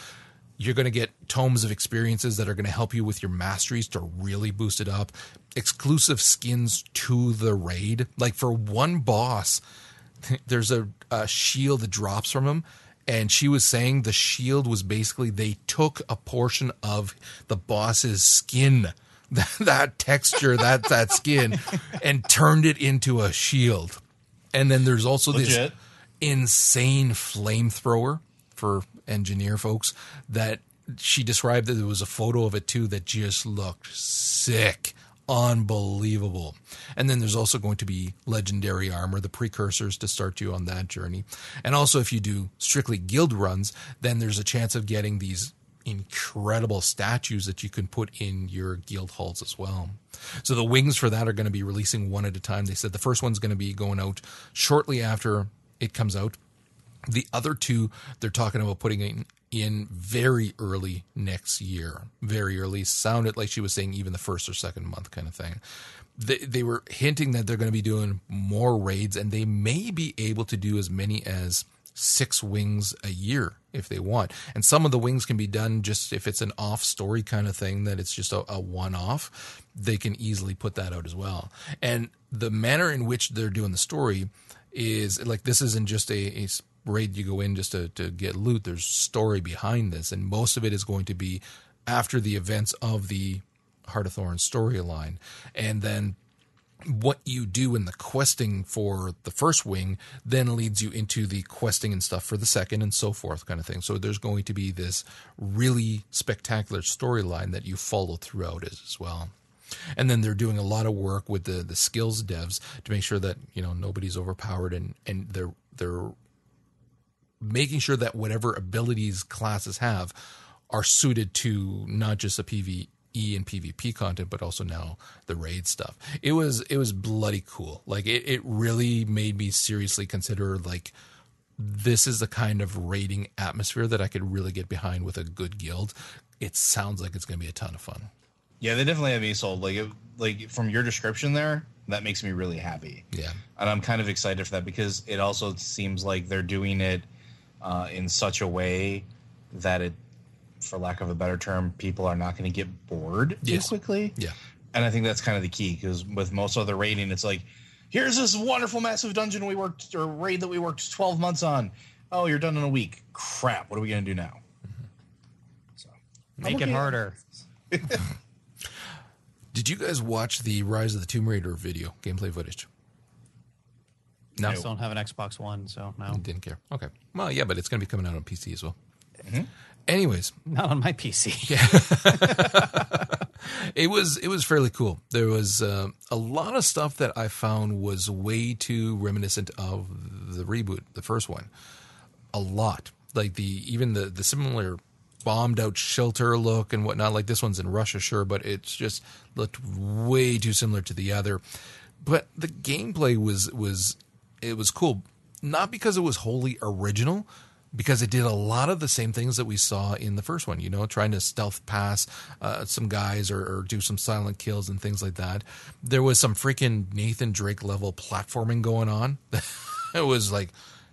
You're going to get tomes of experiences that are going to help you with your masteries to really boost it up. Exclusive skins to the raid. Like for one boss, there's a, a shield that drops from him. And she was saying the shield was basically they took a portion of the boss's skin, that, that texture, that that skin, and turned it into a shield. And then there's also this insane flamethrower for engineer folks that she described that there was a photo of it too that just looked sick. Unbelievable. And then there's also going to be legendary armor the precursors to start you on that journey. And also if you do strictly guild runs then there's a chance of getting these incredible statues that you can put in your guild halls as well. So the wings for that are going to be releasing one at a time. They said the first one's going to be going out shortly after it comes out. The other two they're talking about putting in in very early next year. Very early. Sounded like she was saying even the first or second month kind of thing. They, they were hinting that they're going to be doing more raids and they may be able to do as many as six wings a year if they want. And some of the wings can be done just if it's an off story kind of thing that it's just a, a one off, they can easily put that out as well. And the manner in which they're doing the story is like this isn't just a, a raid you go in just to, to get loot. There's story behind this, and most of it is going to be after the events of the Heart of Thorns storyline. And then what you do in the questing for the first wing then leads you into the questing and stuff for the second and so forth kind of thing. So there's going to be this really spectacular storyline that you follow throughout as, well. And then they're doing a lot of work with the the skills devs to make sure that you know nobody's overpowered and and they're they're making sure that whatever abilities classes have are suited to not just a PvE and PvP content, but also now the raid stuff. It was it was bloody cool. Like it, it really made me seriously consider like this is the kind of raiding atmosphere that I could really get behind with a good guild. It sounds like it's going to be a ton of fun. Yeah, they definitely have me sold. Like, it, like from your description there, that makes me really happy. Yeah. and I'm kind of excited for that because it also seems like they're doing it uh, in such a way that it, for lack of a better term, people are not going to get bored Yes. too quickly. Yeah. and I think that's kind of the key because with most other raiding, it's like, here's this wonderful massive dungeon we worked or raid that we worked 12 months on. Oh, you're done in a week. Crap. What are we going to do now? Mm-hmm. So Make I'm it harder. Did you guys watch the Rise of the Tomb Raider video gameplay footage? No, I just don't have an Xbox One, so no. didn't care. Okay, well, yeah, but it's going to be coming out on PC as well. Mm-hmm. Anyways, Not on my PC. yeah. it was it was fairly cool. There was uh, a lot of stuff that I found was way too reminiscent of the reboot, the first one. A lot, like the even the the similar bombed out shelter look and whatnot. Like this one's in Russia, sure, but it's just looked way too similar to the other. But the gameplay was was it was cool, not because it was wholly original, because it did a lot of the same things that we saw in the first one. You know, trying to stealth pass uh, some guys or, or do some silent kills and things like that. There was some freaking Nathan Drake level platforming going on. it was like,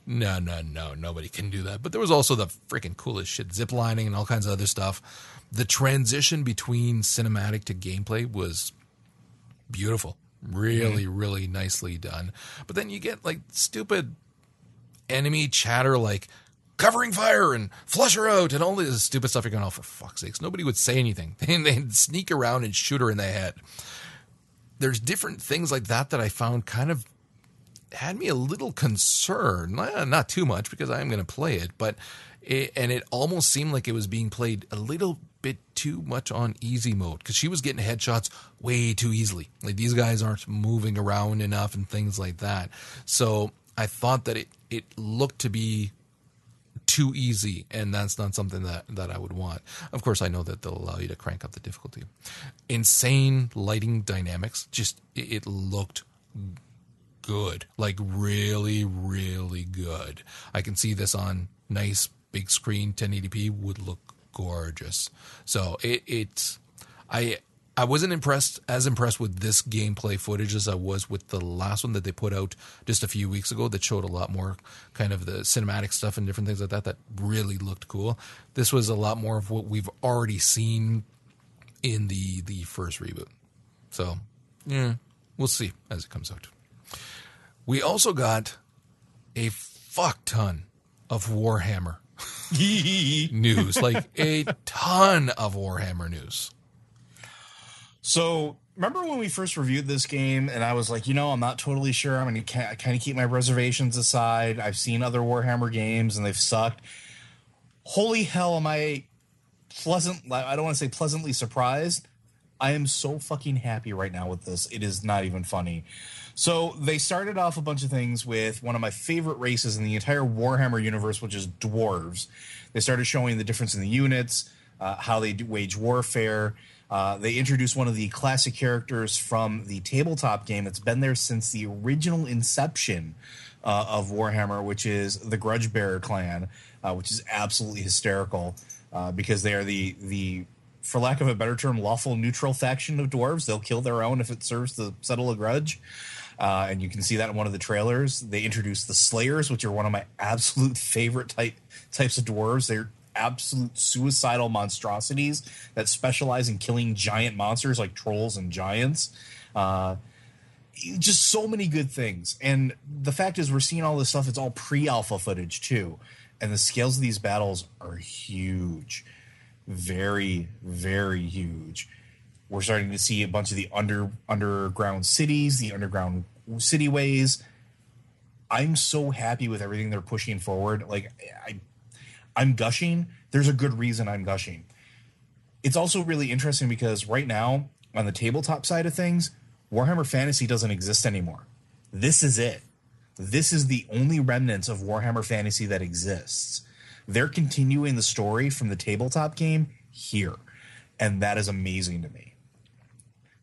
no, no, no, nobody can do that. But there was also the freaking coolest shit, ziplining and all kinds of other stuff. The transition between cinematic to gameplay was beautiful. Really, really nicely done. But then you get like stupid enemy chatter like covering fire and flush her out and all this stupid stuff. You're going, oh, for fuck's sakes. Nobody would say anything. They'd sneak around and shoot her in the head. There's different things like that that I found kind of had me a little concerned. Not too much because I am going to play it, but it, and it almost seemed like it was being played a little bit too much on easy mode because she was getting headshots way too easily. Like these guys aren't moving around enough and things like that. So I thought that it it looked to be too easy, and that's not something that, that I would want. Of course, I know that they'll allow you to crank up the difficulty. Insane lighting dynamics, just it, it looked good, like really, really good. I can see this on nice big screen 1080p would look gorgeous. So it, it's I I wasn't impressed as impressed with this gameplay footage as I was with the last one that they put out just a few weeks ago that showed a lot more kind of the cinematic stuff and different things like that that really looked cool. This was a lot more of what we've already seen in the the first reboot. So, yeah, we'll see as it comes out. We also got a fuck ton of Warhammer news, like a ton of Warhammer news. So remember when we first reviewed this game, and I was like, you know, I'm not totally sure. I'm going to kind of keep my reservations aside. I've seen other Warhammer games, and they've sucked. Holy hell, am I pleasant? I don't want to say pleasantly surprised. I am so fucking happy right now with this. It is not even funny. So they started off a bunch of things with one of my favorite races in the entire Warhammer universe, which is dwarves. They started showing the difference in the units, uh, how they wage warfare. Uh, they introduced one of the classic characters from the tabletop game that's been there since the original inception uh, of Warhammer, which is the Grudgebearer clan, uh, which is absolutely hysterical uh, because they are the the for lack of a better term, lawful neutral faction of dwarves. They'll kill their own if it serves to settle a grudge. Uh, and you can see that in one of the trailers. They introduced the Slayers, which are one of my absolute favorite type types of dwarves. They're absolute suicidal monstrosities that specialize in killing giant monsters like trolls and giants. Uh, just so many good things. And the fact is, we're seeing all this stuff. It's all pre-alpha footage too, and the scales of these battles are huge, very, very huge. We're starting to see a bunch of the under underground cities, the underground city ways. I'm so happy with everything they're pushing forward. Like I I'm gushing, there's a good reason I'm gushing. It's also really interesting because right now, on the tabletop side of things, Warhammer Fantasy doesn't exist anymore. This is it. This is the only remnants of Warhammer Fantasy that exists. They're continuing the story from the tabletop game here. And that is amazing to me.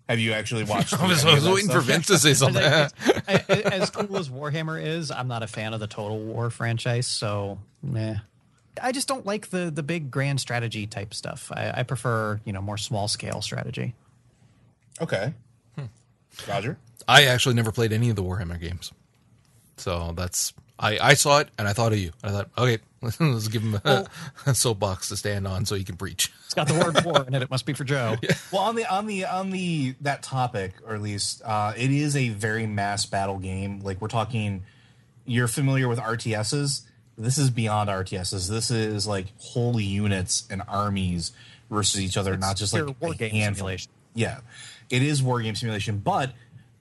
Have you actually watched? I was, I was waiting for Vince to say something. as cool as Warhammer is, I'm not a fan of the Total War franchise, so meh. I just don't like the the big grand strategy type stuff. I, I prefer you know more small scale strategy. Okay, hmm. Roger. I actually never played any of the Warhammer games, so that's I I saw it and I thought of you. I thought, okay, let's give him a, well, a soapbox to stand on so he can preach. It's got the word war in it. It must be for Joe. Yeah. Well, on the on the on the that topic, or at least uh, it is a very mass battle game. Like we're talking, you're familiar with RTSs this is beyond RTSs. This is like whole units and armies versus each other, it's not just like war game simulation. Yeah, it is war game simulation, but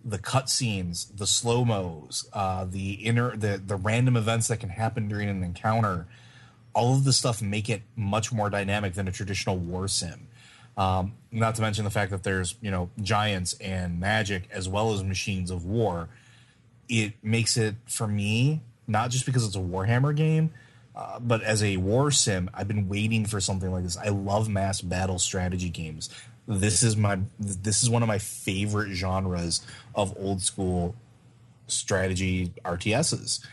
the cutscenes, the slow mos, uh, the inner, the the random events that can happen during an encounter, all of this stuff make it much more dynamic than a traditional war sim. Um, not to mention the fact that there's you know giants and magic as well as machines of war. It makes it for me not just because it's a Warhammer game, uh, but as a war sim, I've been waiting for something like this. I love mass battle strategy games. This is my this is one of my favorite genres of old school strategy RTSs.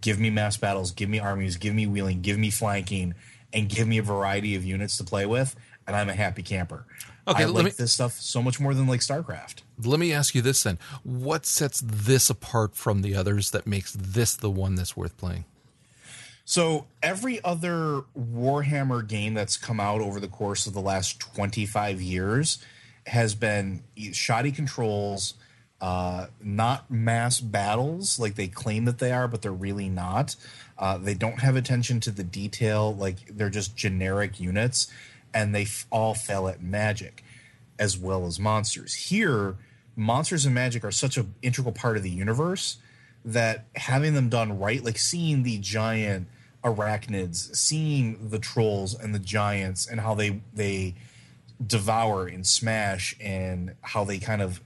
Give me mass battles, give me armies, give me wheeling, give me flanking, and give me a variety of units to play with, and I'm a happy camper. Okay, I like me, this stuff so much more than like StarCraft. Let me ask you this then: What sets this apart from the others that makes this the one that's worth playing? So every other Warhammer game that's come out over the course of the last 25 years has been shoddy controls, uh, not mass battles like they claim that they are, but they're really not. Uh, they don't have attention to the detail, like they're just generic units and they f- all fell at magic as well as monsters. Here, monsters and magic are such an integral part of the universe that having them done right, like seeing the giant arachnids, seeing the trolls and the giants and how they they devour and smash and how they kind of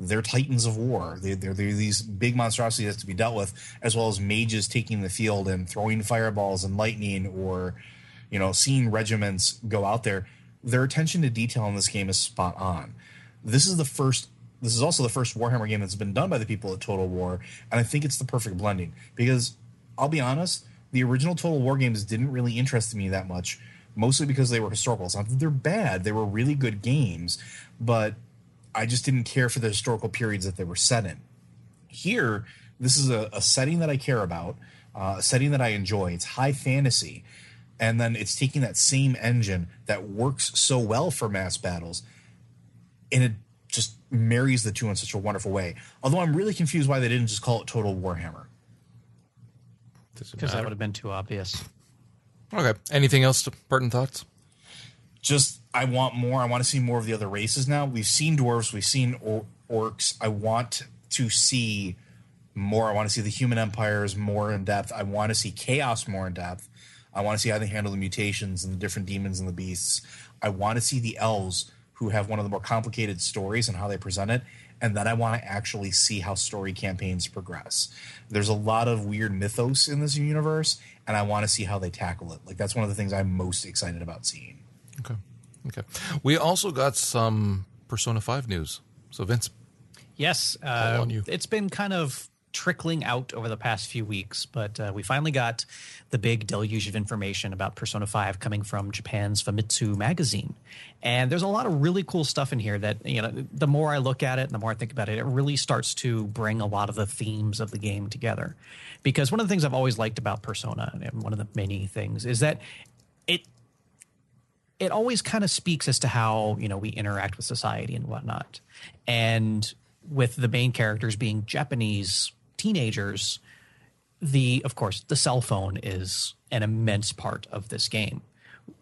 they're titans of war. They, they're, they're these big monstrosities to be dealt with, as well as mages taking the field and throwing fireballs and lightning or you know, seeing regiments go out there, their attention to detail in this game is spot on. This is the first this is also the first Warhammer game that's been done by the people at Total War, and I think it's the perfect blending because I'll be honest, the original Total War games didn't really interest me that much, mostly because they were historical. It's not that they're bad; they were really good games, but I just didn't care for the historical periods that they were set in. Here, this is a, a setting that I care about, uh, a setting that I enjoy. It's high fantasy, and then it's taking that same engine that works so well for mass battles, and it just marries the two in such a wonderful way. Although I'm really confused why they didn't just call it Total Warhammer. Because that would have been too obvious. Okay. Anything else? To, pertinent thoughts? Just I want more. I want to see more of the other races now. We've seen dwarves, we've seen or- orcs. I want to see more. I want to see the human empires more in depth. I want to see chaos more in depth. I want to see how they handle the mutations and the different demons and the beasts. I want to see the elves who have one of the more complicated stories and how they present it. And then I want to actually see how story campaigns progress. There's a lot of weird mythos in this universe, and I want to see how they tackle it. Like that's one of the things I'm most excited about seeing. Okay. Okay. We also got some Persona 5 news. So, Vince, Yes, uh, on you. it's been kind of trickling out over the past few weeks, but uh, we finally got the big deluge of information about Persona 5 coming from Japan's Famitsu magazine. And there's a lot of really cool stuff in here that, you know, the more I look at it and the more I think about it, it really starts to bring a lot of the themes of the game together. Because one of the things I've always liked about Persona, and one of the many things, is that it it always kind of speaks as to how you know we interact with society and whatnot. And with the main characters being japanese teenagers the of course the cell phone is an immense part of this game.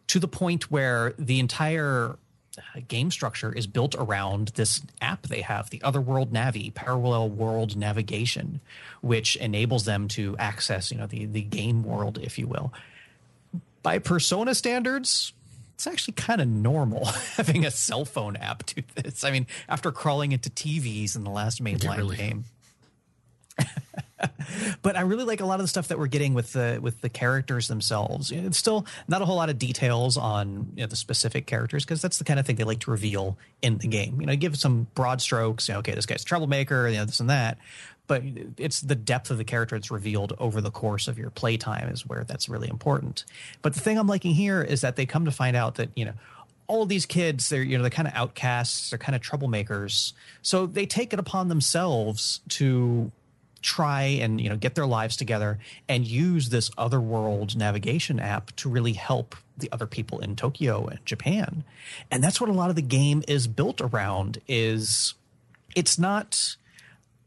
To the point where the entire uh, game structure is built around this app they have the otherworld navi parallel world navigation which enables them to access you know the the game world if you will. By persona standards it's actually kind of normal having a cell phone app do this. I mean, after crawling into TVs in the last mainline really? game. but I really like a lot of the stuff that we're getting with the with the characters themselves. You know, It's still not a whole lot of details on you know, the specific characters because that's the kind of thing they like to reveal in the game. You know, give some broad strokes. You know, okay, this guy's a troublemaker. You know, this and that. But it's the depth of the character that's revealed over the course of your playtime is where that's really important. But the thing I'm liking here is that they come to find out that you know all these kids they're you know they're kind of outcasts they're kind of troublemakers so they take it upon themselves to try and you know get their lives together and use this otherworld navigation app to really help the other people in Tokyo and Japan. And that's what a lot of the game is built around is it's not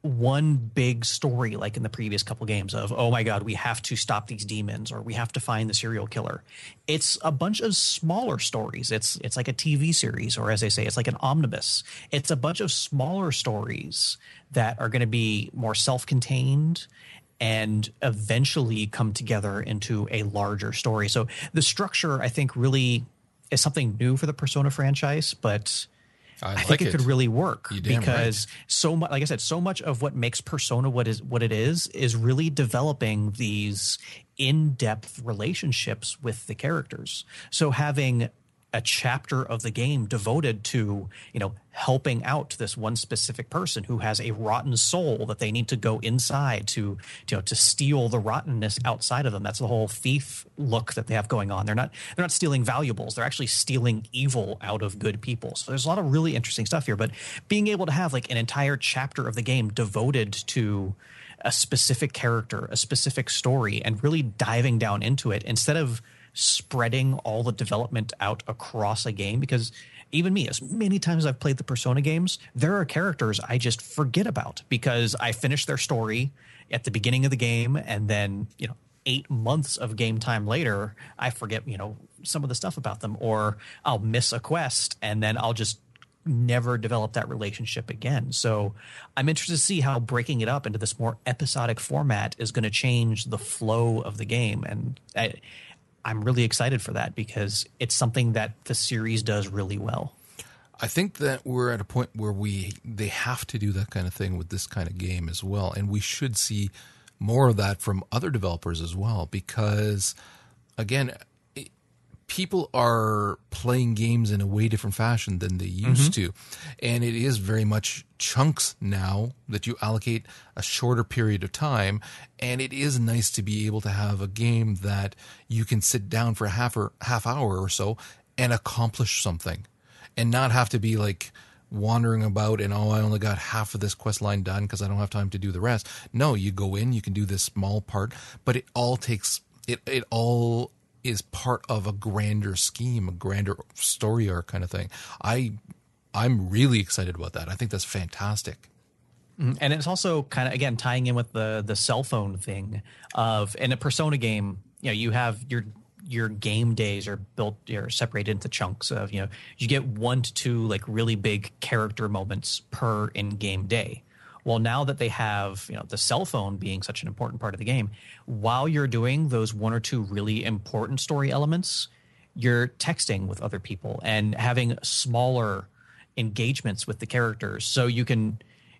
one big story like in the previous couple games of oh my god we have to stop these demons or we have to find the serial killer. It's a bunch of smaller stories. It's it's like a tv series or as they say it's like an omnibus. It's a bunch of smaller stories that are going to be more self-contained and eventually come together into a larger story. So the structure i think really is something new for the persona franchise but I, I like think it, could really work because so much, like I said, so much of what makes Persona what is what it is is really developing these in-depth relationships with the characters. So having a chapter of the game devoted to you know helping out this one specific person who has a rotten soul that they need to go inside to you know to steal the rottenness outside of them. That's the whole thief look that they have going on. They're not they're not stealing valuables. They're actually stealing evil out of good people. So there's a lot of really interesting stuff here. But being able to have like an entire chapter of the game devoted to a specific character a specific story and really diving down into it instead of spreading all the development out across a game because even me as many times I've played the Persona games there are characters I just forget about because I finish their story at the beginning of the game and then you know 8 months of game time later I forget you know some of the stuff about them or I'll miss a quest and then I'll just never develop that relationship again. So I'm interested to see how breaking it up into this more episodic format is going to change the flow of the game. And I, I'm really excited for that because it's something that the series does really well. I think that we're at a point where we they have to do that kind of thing with this kind of game as well, and we should see more of that from other developers as well. Because again, people are playing games in a way different fashion than they used mm-hmm. to. And it is very much chunks now that you allocate a shorter period of time. And it is nice to be able to have a game that you can sit down for a half or half hour or so and accomplish something and not have to be like wandering about and oh I only got half of this quest line done because I don't have time to do the rest. No, you go in, you can do this small part, but it all takes it it all is part of a grander scheme, a grander story arc kind of thing. I I'm really excited about that. I think that's fantastic. Mm-hmm. and it's also kind of again tying in with the the cell phone thing of in a persona game you know you have your your game days are built are separated into chunks of you know you get one to two like really big character moments per in game day well now that they have you know the cell phone being such an important part of the game while you're doing those one or two really important story elements you're texting with other people and having smaller engagements with the characters so you can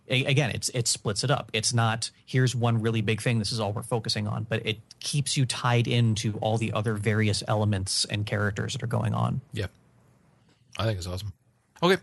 again it's it splits it up it's not here's one really big thing this is all we're focusing on but it keeps you tied into all the other various elements and characters that are going on Yeah. I think it's awesome. Okay.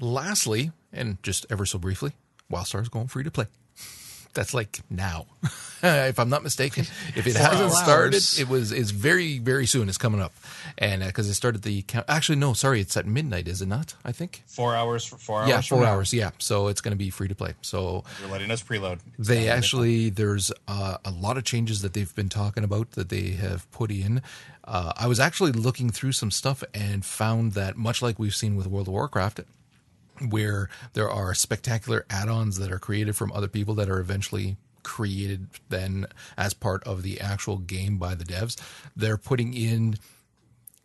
Lastly, and just ever so briefly, WildStar is going free to play. That's like now, if I'm not mistaken. If it hasn't started, hours. it was is very very soon. It's coming up, and because it started the count. Actually, no, sorry, it's at midnight, is it not? I think. Four hours for four hours. Yeah, from four now. hours. Yeah, so it's going to be free to play. So You're letting us preload. It's they not gonna be actually there's uh, a lot of changes that they've been talking about that they have put in. Uh, I was actually looking through some stuff and found that much like we've seen with World of Warcraft, where there are spectacular add-ons that are created from other people that are eventually created then as part of the actual game by the devs, they're putting in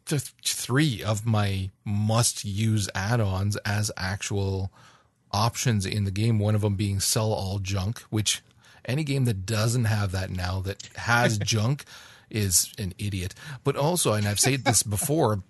th- three of my must-use add-ons as actual options in the game. One of them being sell all junk, which any game that doesn't have that now that has junk is an idiot. But also, and I've said this before,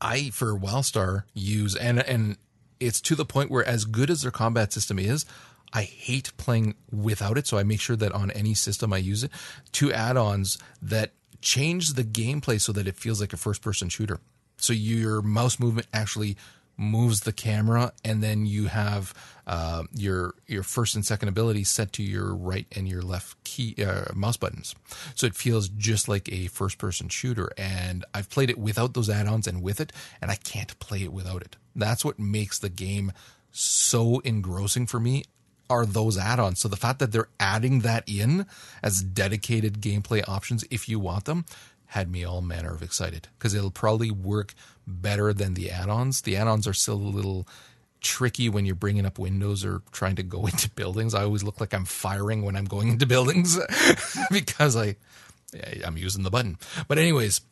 I for WildStar use and and it's to the point where as good as their combat system is, I hate playing without it. So I make sure that on any system I use it. Two add-ons that change the gameplay so that it feels like a first-person shooter. So your mouse movement actually moves the camera, and then you have uh, your your first and second ability set to your right and your left key uh, mouse buttons. So it feels just like a first person shooter. And I've played it without those add-ons and with it, and I can't play it without it. That's what makes the game so engrossing for me are those add-ons. So the fact that they're adding that in as dedicated gameplay options if you want them had me all manner of excited because it'll probably work better than the add-ons. The add-ons are still a little tricky when you're bringing up windows or trying to go into buildings. I always look like I'm firing when I'm going into buildings because I I'm using the button. But anyways,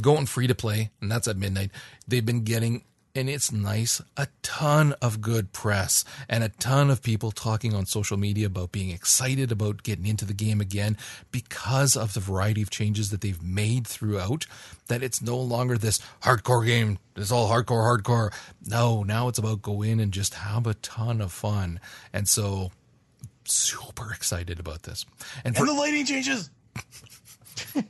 going free to play, and that's at midnight. They've been getting, and it's nice, a ton of good press and a ton of people talking on social media about being excited about getting into the game again because of the variety of changes that they've made throughout. That it's no longer this hardcore game, it's all hardcore, hardcore. No, now it's about go in and just have a ton of fun. And so, super excited about this. And for, And the lighting changes.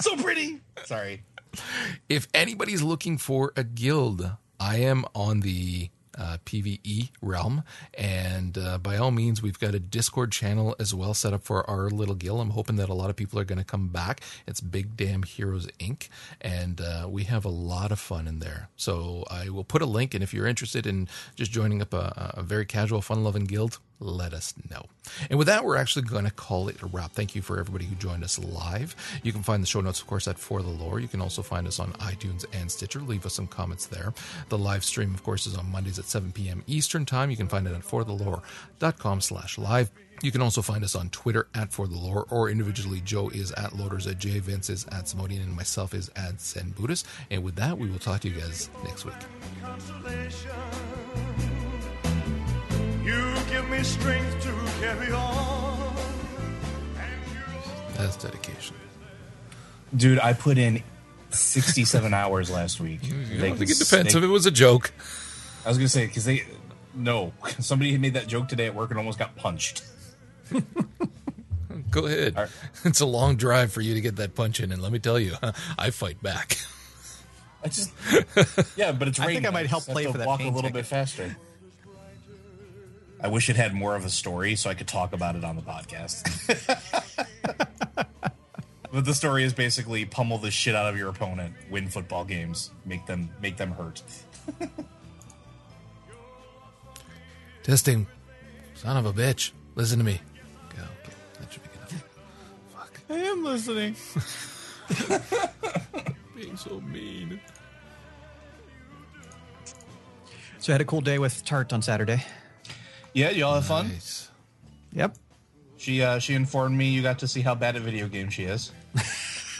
so pretty. Sorry. If anybody's looking for a guild, I am on the uh, PVE realm, and uh, by all means, we've got a Discord channel as well set up for our little guild. I'm hoping that a lot of people are going to come back. It's Big Damn Heroes Inc., and uh, we have a lot of fun in there. So I will put a link, and if you're interested in just joining up a, a very casual, fun-loving guild, let us know. And with that, we're actually going to call it a wrap. Thank you for everybody who joined us live. You can find the show notes, of course, at For the Lore. You can also find us on iTunes and Stitcher. Leave us some comments there. The live stream, of course, is on Mondays at 7 p.m. Eastern Time. You can find it at forthelore.com slash live. You can also find us on Twitter at For the Lore or individually. Joe is at Loaders at J. Vince is at Simodian and myself is at Zen Buddhist. And with that, we will talk to you guys next week. Consolation. You give me strength to carry on. That's dedication. Dude, I put in 67 hours last week. I don't think it depends if it was a joke. I was going to say, because they, no, somebody made that joke today at work and almost got punched. Go Go ahead. All right. It's a long drive for you to get that punch in, and let me tell you, I fight back. I just yeah, but it's I think. I might help play to for that Walk a little ticket. bit faster. I wish it had more of a story so I could talk about it on the podcast. but the story is basically pummel the shit out of your opponent, win football games, make them make them hurt. Testing. Son of a bitch. Listen to me. Okay, okay. That should be good enough. Fuck. I am listening. Being so mean. So I had a cool day with Tart on Saturday. Yeah, y'all have fun. Nice. Yep. She uh, she informed me you got to see how bad at video games she is.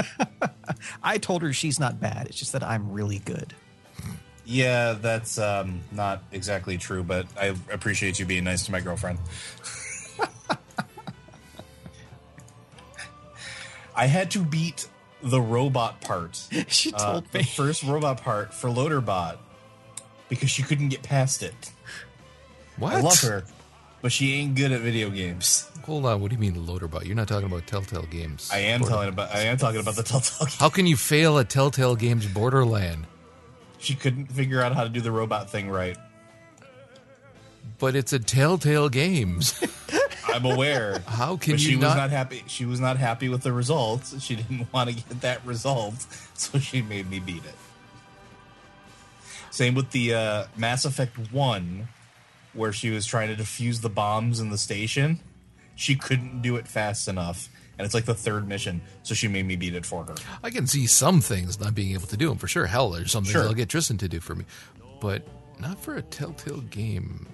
I told her she's not bad. It's just that I'm really good. Yeah, that's um, not exactly true, but I appreciate you being nice to my girlfriend. I had to beat the robot part. She uh, told the me. first robot part for Loaderbot because she couldn't get past it. What? I love her, but she ain't good at video games. Hold on. What do you mean Loaderbot? You're not talking about Telltale Games. I am telling about. I am talking about the Telltale. Game. How can you fail at Telltale Games Borderland? She couldn't figure out how to do the robot thing right. But it's a Telltale Games. I'm aware. How can but you she was not- not happy. She was not happy with the results. She didn't want to get that result, so she made me beat it. Same with the uh, Mass Effect One, where she was trying to defuse the bombs in the station. She couldn't do it fast enough, and it's like the third mission, so she made me beat it for her. I can see some things not being able to do them for sure. Hell, there's some things Sure. I'll get Tristan to do for me, but not for a Telltale game.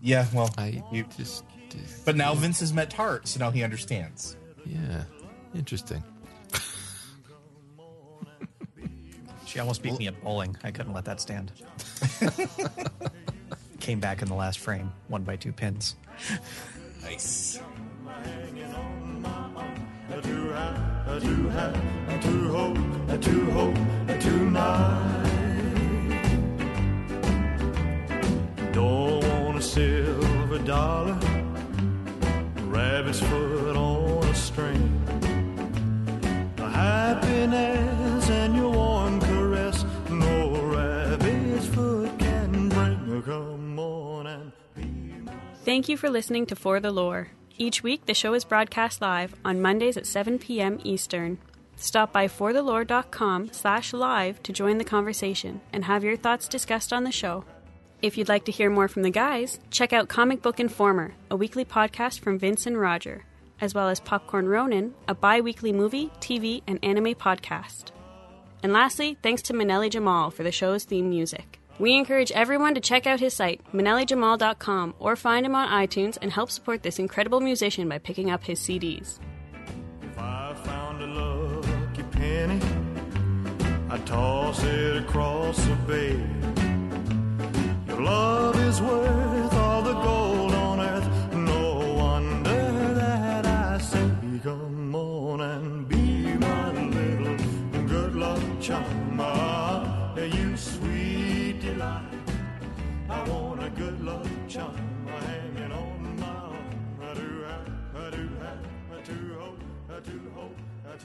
Yeah, well, I you, just, just but now Vince has met Tart, so now he understands. yeah, interesting. She almost beat me at bowling. I couldn't let that stand. Came back in the last frame, one by two pins. Nice. to have, to have, to hope, to hope tonight. Don't want a silver dollar, rabbit's foot on a string. A happiness Thank you for listening to For the Lore. Each week, the show is broadcast live on Mondays at 7 p.m. Eastern. Stop by forthelore.com slash live to join the conversation and have your thoughts discussed on the show. If you'd like to hear more from the guys, check out Comic Book Informer, a weekly podcast from Vince and Roger, as well as Popcorn Ronin, a bi weekly movie, TV, and anime podcast. And lastly, thanks to Manelli Jamal for the show's theme music. We encourage everyone to check out his site, manellijamal.com, or find him on iTunes and help support this incredible musician by picking up his CDs. If I found a lucky penny, I'd toss it across the bay. Your love is worth all the gold on earth. No wonder that I say, come on and be my little good luck charm. Charm hanging on my arm. I do have, I do have, I do hope, I